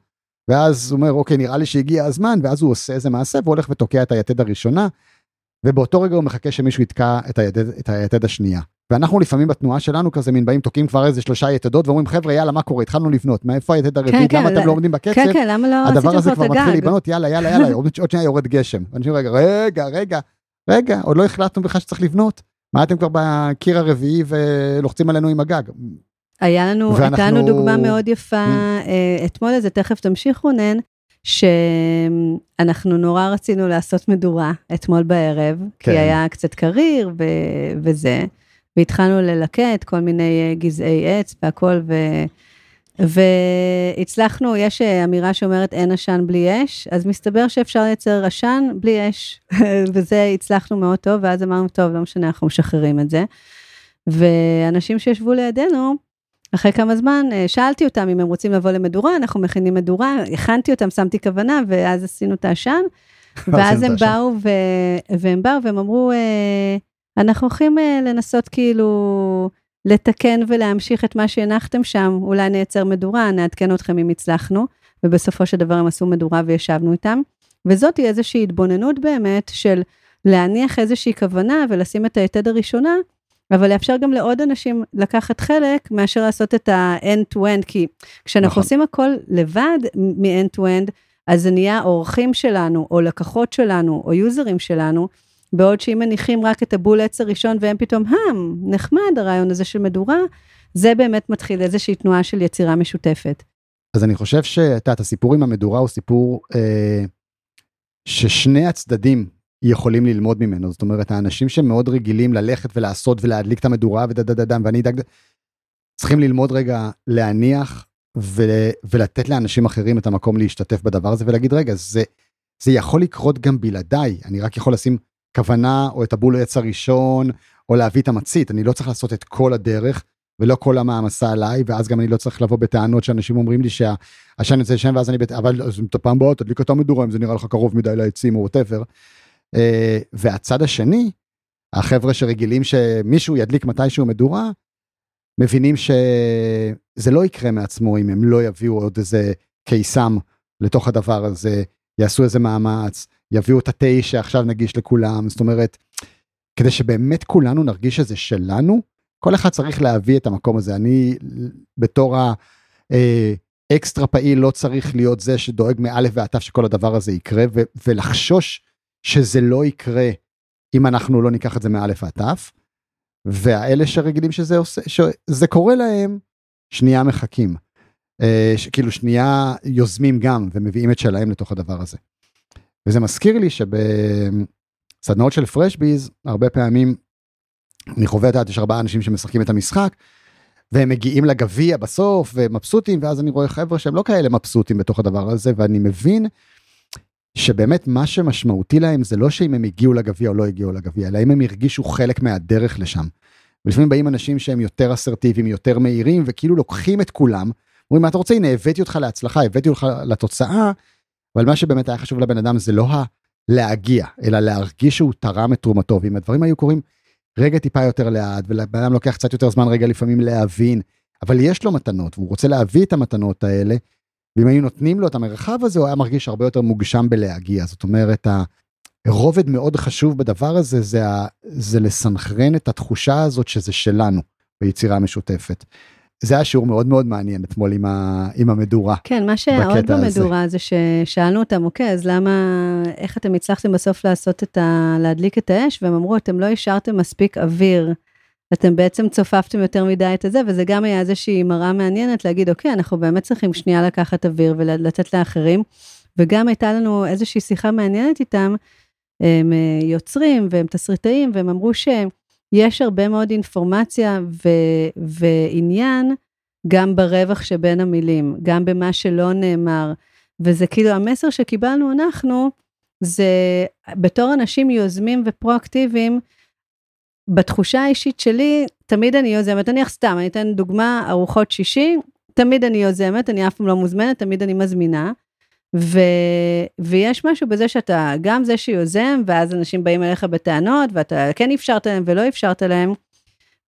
ואז הוא אומר אוקיי נראה לי שהגיע הזמן ואז הוא עושה איזה מעשה והולך ותוקע את היתד הראשונה. ובאותו רגע הוא מחכה שמישהו יתקע את היתד, את היתד השנייה. ואנחנו לפעמים בתנועה שלנו כזה מין באים תוקעים כבר איזה שלושה יתדות ואומרים חבר'ה יאללה מה קורה התחלנו לבנות מאיפה היתד הרביעית כן, למה לא- אתם לא עומדים בקצב כן, כן, למה לא הדבר הזה כבר מתחיל? להיבנות יאללה יאללה יאללה עוד שנייה יורד גשם. אנשים רגע רגע רגע רגע עוד לא החלטנו בכלל שצריך לבנות מה אתם כבר בקיר הרביעי ולוחצים עלינו עם הגג. היה לנו, ואנחנו- הייתה לנו דוגמה מאוד יפה Mm. אה, אתמול, אז תכף תמשיך רונן, שאנחנו נורא רצינו לעשות מדורה אתמול בערב, כן. כי היה קצת קריר ו... וזה, והתחלנו ללקט כל מיני אה, גזעי עץ והכל, ו... והצלחנו, יש אה, אמירה שאומרת אין עשן בלי אש, אז מסתבר שאפשר לייצר עשן בלי אש, וזה הצלחנו מאוד טוב, ואז אמרנו, טוב, לא משנה, אנחנו משחררים את זה. ואנשים שישבו לידינו, אחרי כמה זמן, אה, שאלתי אותם אם הם רוצים לבוא למדורה, אנחנו מכינים מדורה, הכנתי אותם, שמתי כוונה, ואז עשינו את העשן. ואז הם. באו, ו... והם באו והם אמרו, אנחנו הולכים אה, לנסות כאילו לתקן ולהמשיך את מה שהנחתם שם, אולי נייצר מדורה, נעדכן אתכם אם הצלחנו, ובסופו של דבר הם עשו מדורה וישבנו איתם. וזאת היא איזושהי התבוננות באמת של להניח איזושהי כוונה ולשים את היתד הראשונה, אבל לאפשר גם לעוד אנשים לקחת חלק מאשר לעשות את ה-end to end, כי כשאנחנו נכון. עושים הכל לבד מ-end to end, אז זה נהיה אורחים שלנו, או לקוחות שלנו, או יוזרים שלנו, בעוד שאם מניחים רק את הבול עץ הראשון והם פתאום, הם, נחמד הרעיון הזה של מדורה, זה באמת מתחיל איזושהי תנועה של יצירה משותפת. אז אני חושב שאת יודעת, הסיפור עם המדורה הוא סיפור אה, ששני הצדדים יכולים ללמוד ממנו. זאת אומרת, האנשים שמאוד רגילים ללכת ולעשות ולהדליק את המדורה ודדדדם, ואני אדאג, צריכים ללמוד רגע להניח ו, ולתת לאנשים אחרים את המקום להשתתף בדבר הזה ולהגיד, רגע, זה, זה יכול לקרות גם בלעדיי, אני רק יכול לשים כוונה או את הבול עץ הראשון, או להביא את המצית, אני לא צריך לעשות את כל הדרך. ולא כל המעמסה עליי ואז גם אני לא צריך לבוא בטענות שאנשים אומרים לי שהעשן יוצא שם ואז אני בת... אבל אז את הפעם הבאה תדליק אותה מדורה אם זה נראה לך קרוב מדי לעצים או ווטאבר. אה, והצד השני החבר'ה שרגילים שמישהו ידליק מתישהו מדורה מבינים שזה לא יקרה מעצמו אם הם לא יביאו עוד איזה קיסם לתוך הדבר הזה יעשו איזה מאמץ יביאו את התה שעכשיו נגיש לכולם זאת אומרת כדי שבאמת כולנו נרגיש שזה שלנו כל אחד צריך להביא את המקום הזה. אני בתור האקסטרה אה, פעיל לא צריך להיות זה שדואג מאלף ועד תף שכל הדבר הזה יקרה ו- ולחשוש שזה לא יקרה אם אנחנו לא ניקח את זה מאלף ועד תף. והאלה שרגילים שזה עושה, שזה קורה להם, שנייה מחכים. אה, כאילו שנייה יוזמים גם ומביאים את שלהם לתוך הדבר הזה. וזה מזכיר לי שבסדנאות של פרשביז הרבה פעמים אני חווה את יש ארבעה אנשים שמשחקים את המשחק. והם מגיעים לגביע בסוף ומבסוטים ואז אני רואה חבר'ה שהם לא כאלה מבסוטים בתוך הדבר הזה ואני מבין שבאמת מה שמשמעותי להם זה לא שאם הם הגיעו לגביע או לא הגיעו לגביע אלא אם הם הרגישו חלק מהדרך לשם. ולפעמים באים אנשים שהם יותר אסרטיביים יותר מהירים וכאילו לוקחים את כולם. אומרים מה אתה רוצה הנה הבאתי אותך להצלחה הבאתי אותך לתוצאה. אבל מה שבאמת היה חשוב לבן אדם זה לא הלהגיע אלא להרגיש שהוא תרם את תרומתו ואם הדברים היו קורים רגע טיפה יותר לאט, ולבן אדם לוקח קצת יותר זמן רגע לפעמים להבין, אבל יש לו מתנות, והוא רוצה להביא את המתנות האלה, ואם היו נותנים לו את המרחב הזה, הוא היה מרגיש הרבה יותר מוגשם בלהגיע. זאת אומרת, הרובד מאוד חשוב בדבר הזה, זה, זה לסנכרן את התחושה הזאת שזה שלנו, ביצירה משותפת. זה היה שיעור מאוד מאוד מעניין אתמול עם, ה, עם המדורה. כן, מה שעוד במדורה הזה. זה ששאלנו אותם, אוקיי, אז למה, איך אתם הצלחתם בסוף לעשות את ה... להדליק את האש? והם אמרו, אתם לא השארתם מספיק אוויר. אתם בעצם צופפתם יותר מדי את הזה, וזה גם היה איזושהי מראה מעניינת להגיד, אוקיי, אנחנו באמת צריכים שנייה לקחת אוויר ולתת לאחרים. וגם הייתה לנו איזושהי שיחה מעניינת איתם, הם אה, יוצרים והם תסריטאים, והם אמרו שהם, יש הרבה מאוד אינפורמציה ו- ועניין גם ברווח שבין המילים, גם במה שלא נאמר. וזה כאילו המסר שקיבלנו אנחנו, זה בתור אנשים יוזמים ופרואקטיביים, בתחושה האישית שלי, תמיד אני יוזמת, אני סתם, אני אתן דוגמה, ארוחות שישי, תמיד אני יוזמת, אני אף פעם לא מוזמנת, תמיד אני מזמינה. ו, ויש משהו בזה שאתה גם זה שיוזם, ואז אנשים באים אליך בטענות, ואתה כן אפשרת להם ולא אפשרת להם,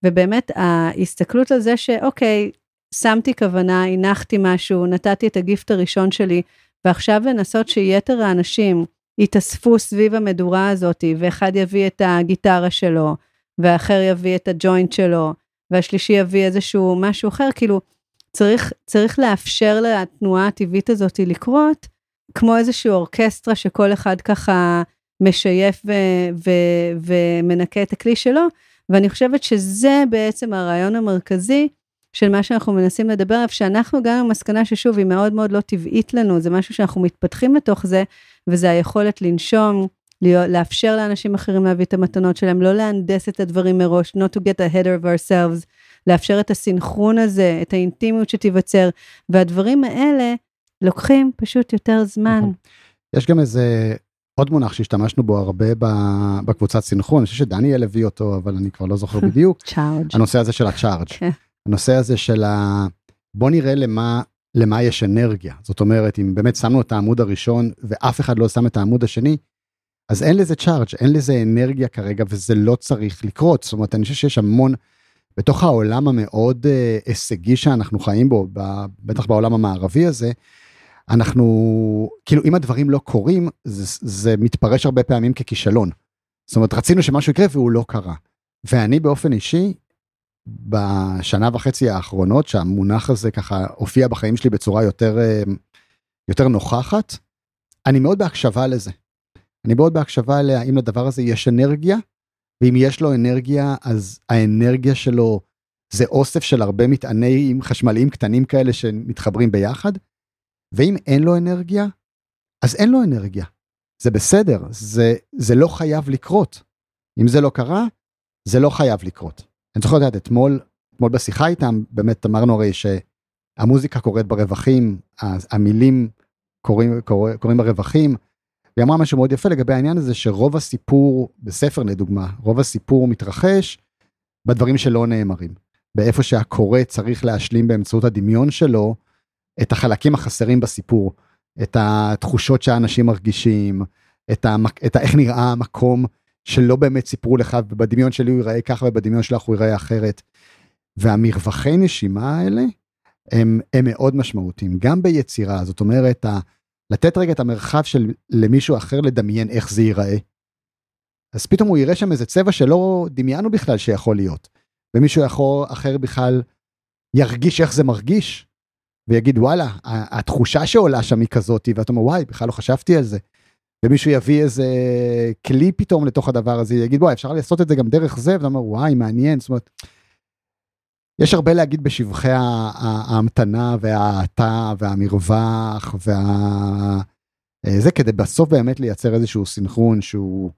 ובאמת ההסתכלות על זה שאוקיי, שמתי כוונה, הנחתי משהו, נתתי את הגיפט הראשון שלי, ועכשיו לנסות שיתר האנשים יתאספו סביב המדורה הזאת, ואחד יביא את הגיטרה שלו, ואחר יביא את הג'וינט שלו, והשלישי יביא איזשהו משהו אחר, כאילו, צריך, צריך לאפשר לתנועה הטבעית הזאת לקרות, כמו איזושהי אורקסטרה שכל אחד ככה משייף ו- ו- ומנקה את הכלי שלו, ואני חושבת שזה בעצם הרעיון המרכזי של מה שאנחנו מנסים לדבר עליו, שאנחנו הגענו למסקנה ששוב, היא מאוד מאוד לא טבעית לנו, זה משהו שאנחנו מתפתחים לתוך זה, וזה היכולת לנשום, להיות, לאפשר לאנשים אחרים להביא את המתנות שלהם, לא להנדס את הדברים מראש, not to get ahead of ourselves, לאפשר את הסינכרון הזה, את האינטימיות שתיווצר, והדברים האלה לוקחים פשוט יותר זמן. נכון. יש גם איזה עוד מונח שהשתמשנו בו הרבה בקבוצת סינכרון, אני חושב שדניאל הביא אותו, אבל אני כבר לא זוכר בדיוק. צ'ארג'. הנושא הזה של הצ'ארג'. כן. הנושא הזה של ה... בוא נראה למה, למה יש אנרגיה. זאת אומרת, אם באמת שמנו את העמוד הראשון ואף אחד לא שם את העמוד השני, אז אין לזה צ'ארג', אין לזה אנרגיה כרגע וזה לא צריך לקרות. זאת אומרת, אני חושב שיש המון בתוך העולם המאוד אה, הישגי שאנחנו חיים בו, בטח בעולם המערבי הזה, אנחנו, כאילו אם הדברים לא קורים, זה, זה מתפרש הרבה פעמים ככישלון. זאת אומרת, רצינו שמשהו יקרה והוא לא קרה. ואני באופן אישי, בשנה וחצי האחרונות, שהמונח הזה ככה הופיע בחיים שלי בצורה יותר, אה, יותר נוכחת, אני מאוד בהקשבה לזה. אני מאוד בהקשבה להאם לדבר הזה יש אנרגיה, ואם יש לו אנרגיה, אז האנרגיה שלו זה אוסף של הרבה מטענים חשמליים קטנים כאלה שמתחברים ביחד, ואם אין לו אנרגיה, אז אין לו אנרגיה. זה בסדר, זה, זה לא חייב לקרות. אם זה לא קרה, זה לא חייב לקרות. אני זוכר לדעת, אתמול, אתמול בשיחה איתם, באמת אמרנו הרי שהמוזיקה קורית ברווחים, המילים קוראים, קורא, קוראים ברווחים, והיא אמרה משהו מאוד יפה לגבי העניין הזה שרוב הסיפור, בספר לדוגמה, רוב הסיפור מתרחש בדברים שלא נאמרים. באיפה שהקורא צריך להשלים באמצעות הדמיון שלו את החלקים החסרים בסיפור, את התחושות שהאנשים מרגישים, את, המק... את איך נראה המקום שלא באמת סיפרו לך, ובדמיון שלי הוא ייראה ככה ובדמיון שלך הוא ייראה אחרת. והמרווחי נשימה האלה הם, הם מאוד משמעותיים, גם ביצירה, זאת אומרת, ה... לתת רגע את המרחב של למישהו אחר לדמיין איך זה ייראה. אז פתאום הוא יראה שם איזה צבע שלא דמיינו בכלל שיכול להיות. ומישהו יכול, אחר בכלל ירגיש איך זה מרגיש, ויגיד וואלה, התחושה שעולה שם היא כזאת, ואתה אומר וואי, בכלל לא חשבתי על זה. ומישהו יביא איזה כלי פתאום לתוך הדבר הזה, יגיד וואי, אפשר לעשות את זה גם דרך זה, ואתה אומר וואי, מעניין, זאת אומרת, יש הרבה להגיד בשבחי ההמתנה וההאטה והמרווח וה... אה, זה כדי בסוף באמת לייצר איזשהו סינכרון שהוא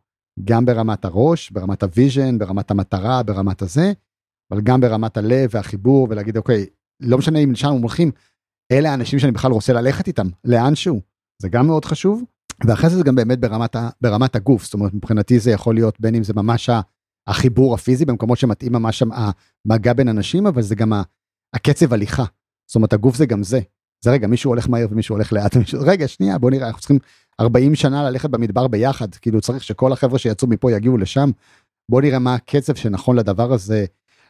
גם ברמת הראש, ברמת ה vision, ברמת המטרה, ברמת הזה, אבל גם ברמת הלב והחיבור ולהגיד אוקיי, לא משנה אם לשם הם הולכים, אלה האנשים שאני בכלל רוצה ללכת איתם, לאנשהו, זה גם מאוד חשוב. ואחרי זה זה גם באמת ברמת, ה, ברמת הגוף, זאת אומרת מבחינתי זה יכול להיות בין אם זה ממש החיבור הפיזי במקומות שמתאים ממש המגע בין אנשים, אבל זה גם הקצב הליכה. זאת אומרת, הגוף זה גם זה. זה רגע, מישהו הולך מהר ומישהו הולך לאט, ומישהו, רגע, שנייה, בוא נראה, אנחנו צריכים 40 שנה ללכת במדבר ביחד, כאילו צריך שכל החבר'ה שיצאו מפה יגיעו לשם. בוא נראה מה הקצב שנכון לדבר הזה.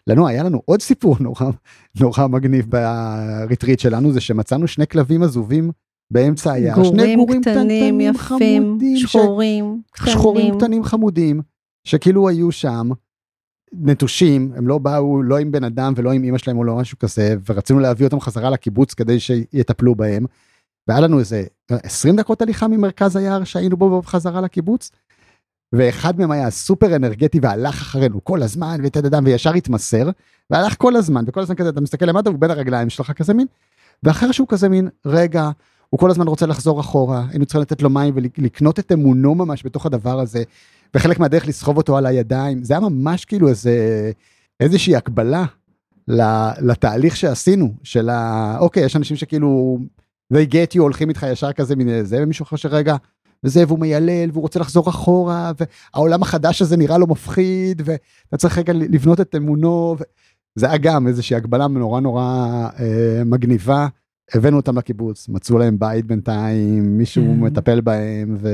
לנו, היה לנו עוד סיפור נורא, נורא מגניב בריטריט שלנו, זה שמצאנו שני כלבים עזובים באמצע היער. גורים שני גורים קטנים, קטנים יפים, חמודים, שחורים, ש... קטנים. שחורים קטנים חמודים, שכאילו היו שם, נטושים, הם לא באו לא עם בן אדם ולא עם אמא שלהם או לא משהו כזה, ורצינו להביא אותם חזרה לקיבוץ כדי שיטפלו בהם. והיה לנו איזה 20 דקות הליכה ממרכז היער שהיינו בו בחזרה לקיבוץ. ואחד מהם היה סופר אנרגטי והלך אחרינו כל הזמן ותדדם וישר התמסר והלך כל הזמן וכל הזמן כזה אתה מסתכל למטה והוא בין הרגליים שלך כזה מין. ואחר שהוא כזה מין רגע הוא כל הזמן רוצה לחזור אחורה היינו צריכים לתת לו מים ולקנות את אמונו ממש בתוך הדבר הזה וחלק מהדרך לסחוב אותו על הידיים, זה היה ממש כאילו איזה, איזושהי הקבלה לתהליך שעשינו, של ה... אוקיי, יש אנשים שכאילו, they get you, הולכים איתך ישר כזה מן זה, ומישהו אחר שרגע, וזה, והוא מיילל, והוא רוצה לחזור אחורה, והעולם החדש הזה נראה לו מפחיד, ואתה צריך רגע לבנות את אמונו, ו... זה היה גם איזושהי הגבלה נורא נורא אה, מגניבה. הבאנו אותם לקיבוץ, מצאו להם בית בינתיים, מישהו mm. מטפל בהם, ו...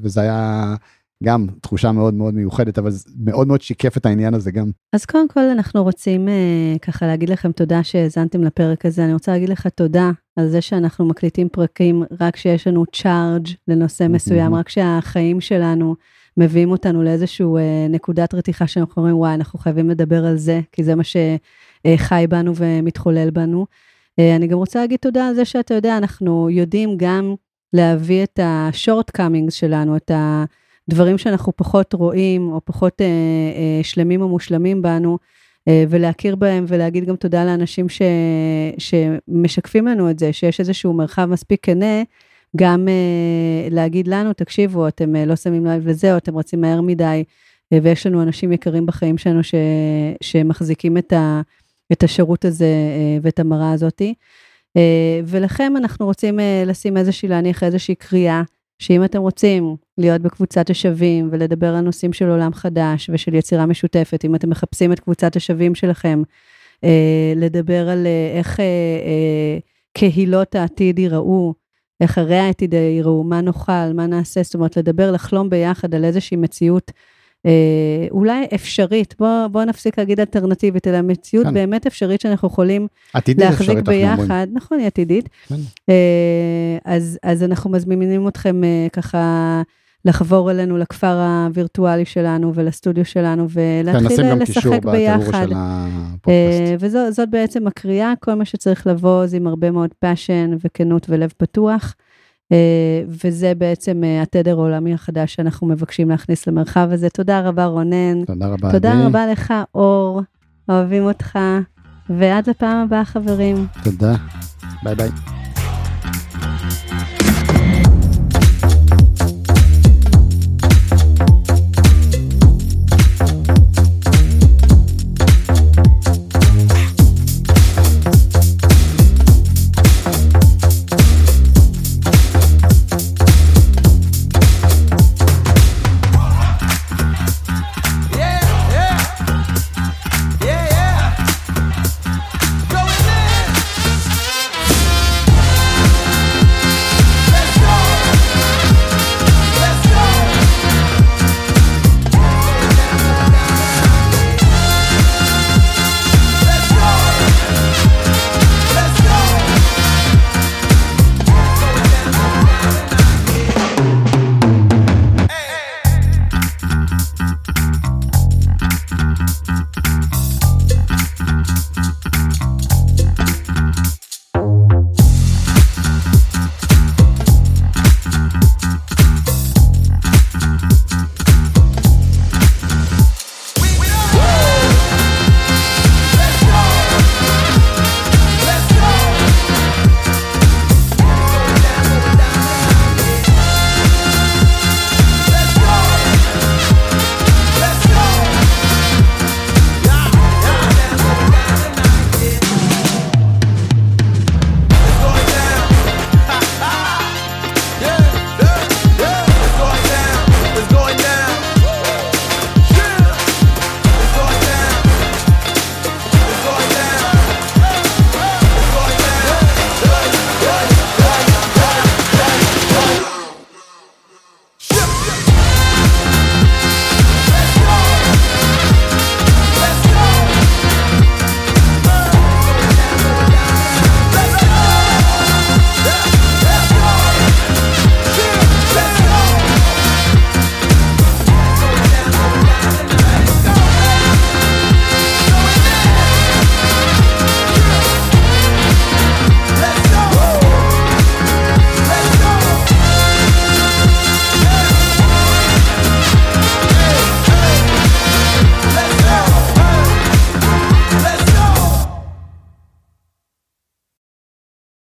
וזה היה גם תחושה מאוד מאוד מיוחדת, אבל זה מאוד מאוד שיקף את העניין הזה גם. אז קודם כל אנחנו רוצים uh, ככה להגיד לכם תודה שהאזנתם לפרק הזה. אני רוצה להגיד לך תודה על זה שאנחנו מקליטים פרקים רק כשיש לנו צ'ארג' לנושא מסוים, רק שהחיים שלנו מביאים אותנו לאיזשהו uh, נקודת רתיחה שאנחנו אומרים, וואי, אנחנו חייבים לדבר על זה, כי זה מה שחי בנו ומתחולל בנו. Uh, אני גם רוצה להגיד תודה על זה שאתה יודע, אנחנו יודעים גם להביא את ה-short comings שלנו, את ה... דברים שאנחנו פחות רואים, או פחות אה, אה, שלמים או מושלמים בנו, אה, ולהכיר בהם ולהגיד גם תודה לאנשים ש, שמשקפים לנו את זה, שיש איזשהו מרחב מספיק כנה, גם אה, להגיד לנו, תקשיבו, אתם אה, לא שמים לב לזה, או אתם רצים מהר מדי, אה, ויש לנו אנשים יקרים בחיים שלנו ש, שמחזיקים את, ה, את השירות הזה אה, ואת המראה הזאתי. אה, ולכם אנחנו רוצים אה, לשים איזושהי, להניח איזושהי קריאה. שאם אתם רוצים להיות בקבוצת השווים ולדבר על נושאים של עולם חדש ושל יצירה משותפת, אם אתם מחפשים את קבוצת השווים שלכם, אה, לדבר על אה, איך אה, אה, קהילות העתיד ייראו, איך ערי העתיד ייראו, מה נאכל, מה נעשה, זאת אומרת, לדבר, לחלום ביחד על איזושהי מציאות אה, אולי אפשרית, בוא, בוא נפסיק להגיד אלטרנטיבית, אלא מציאות כן. באמת אפשרית שאנחנו יכולים להחזיק ביחד, נכון, היא עתידית. כן. אה, אז, אז אנחנו מזמינים אתכם אה, ככה לחבור אלינו לכפר הווירטואלי שלנו ולסטודיו שלנו, ולהתחיל כן, לשחק ביחד. וזאת בעצם הקריאה, כל מה שצריך לבוא זה עם הרבה מאוד passion וכנות ולב פתוח. וזה בעצם התדר העולמי החדש שאנחנו מבקשים להכניס למרחב הזה. תודה רבה רונן. תודה רבה. תודה עדי. רבה לך אור, אוהבים אותך, ועד לפעם הבאה חברים. תודה. ביי ביי.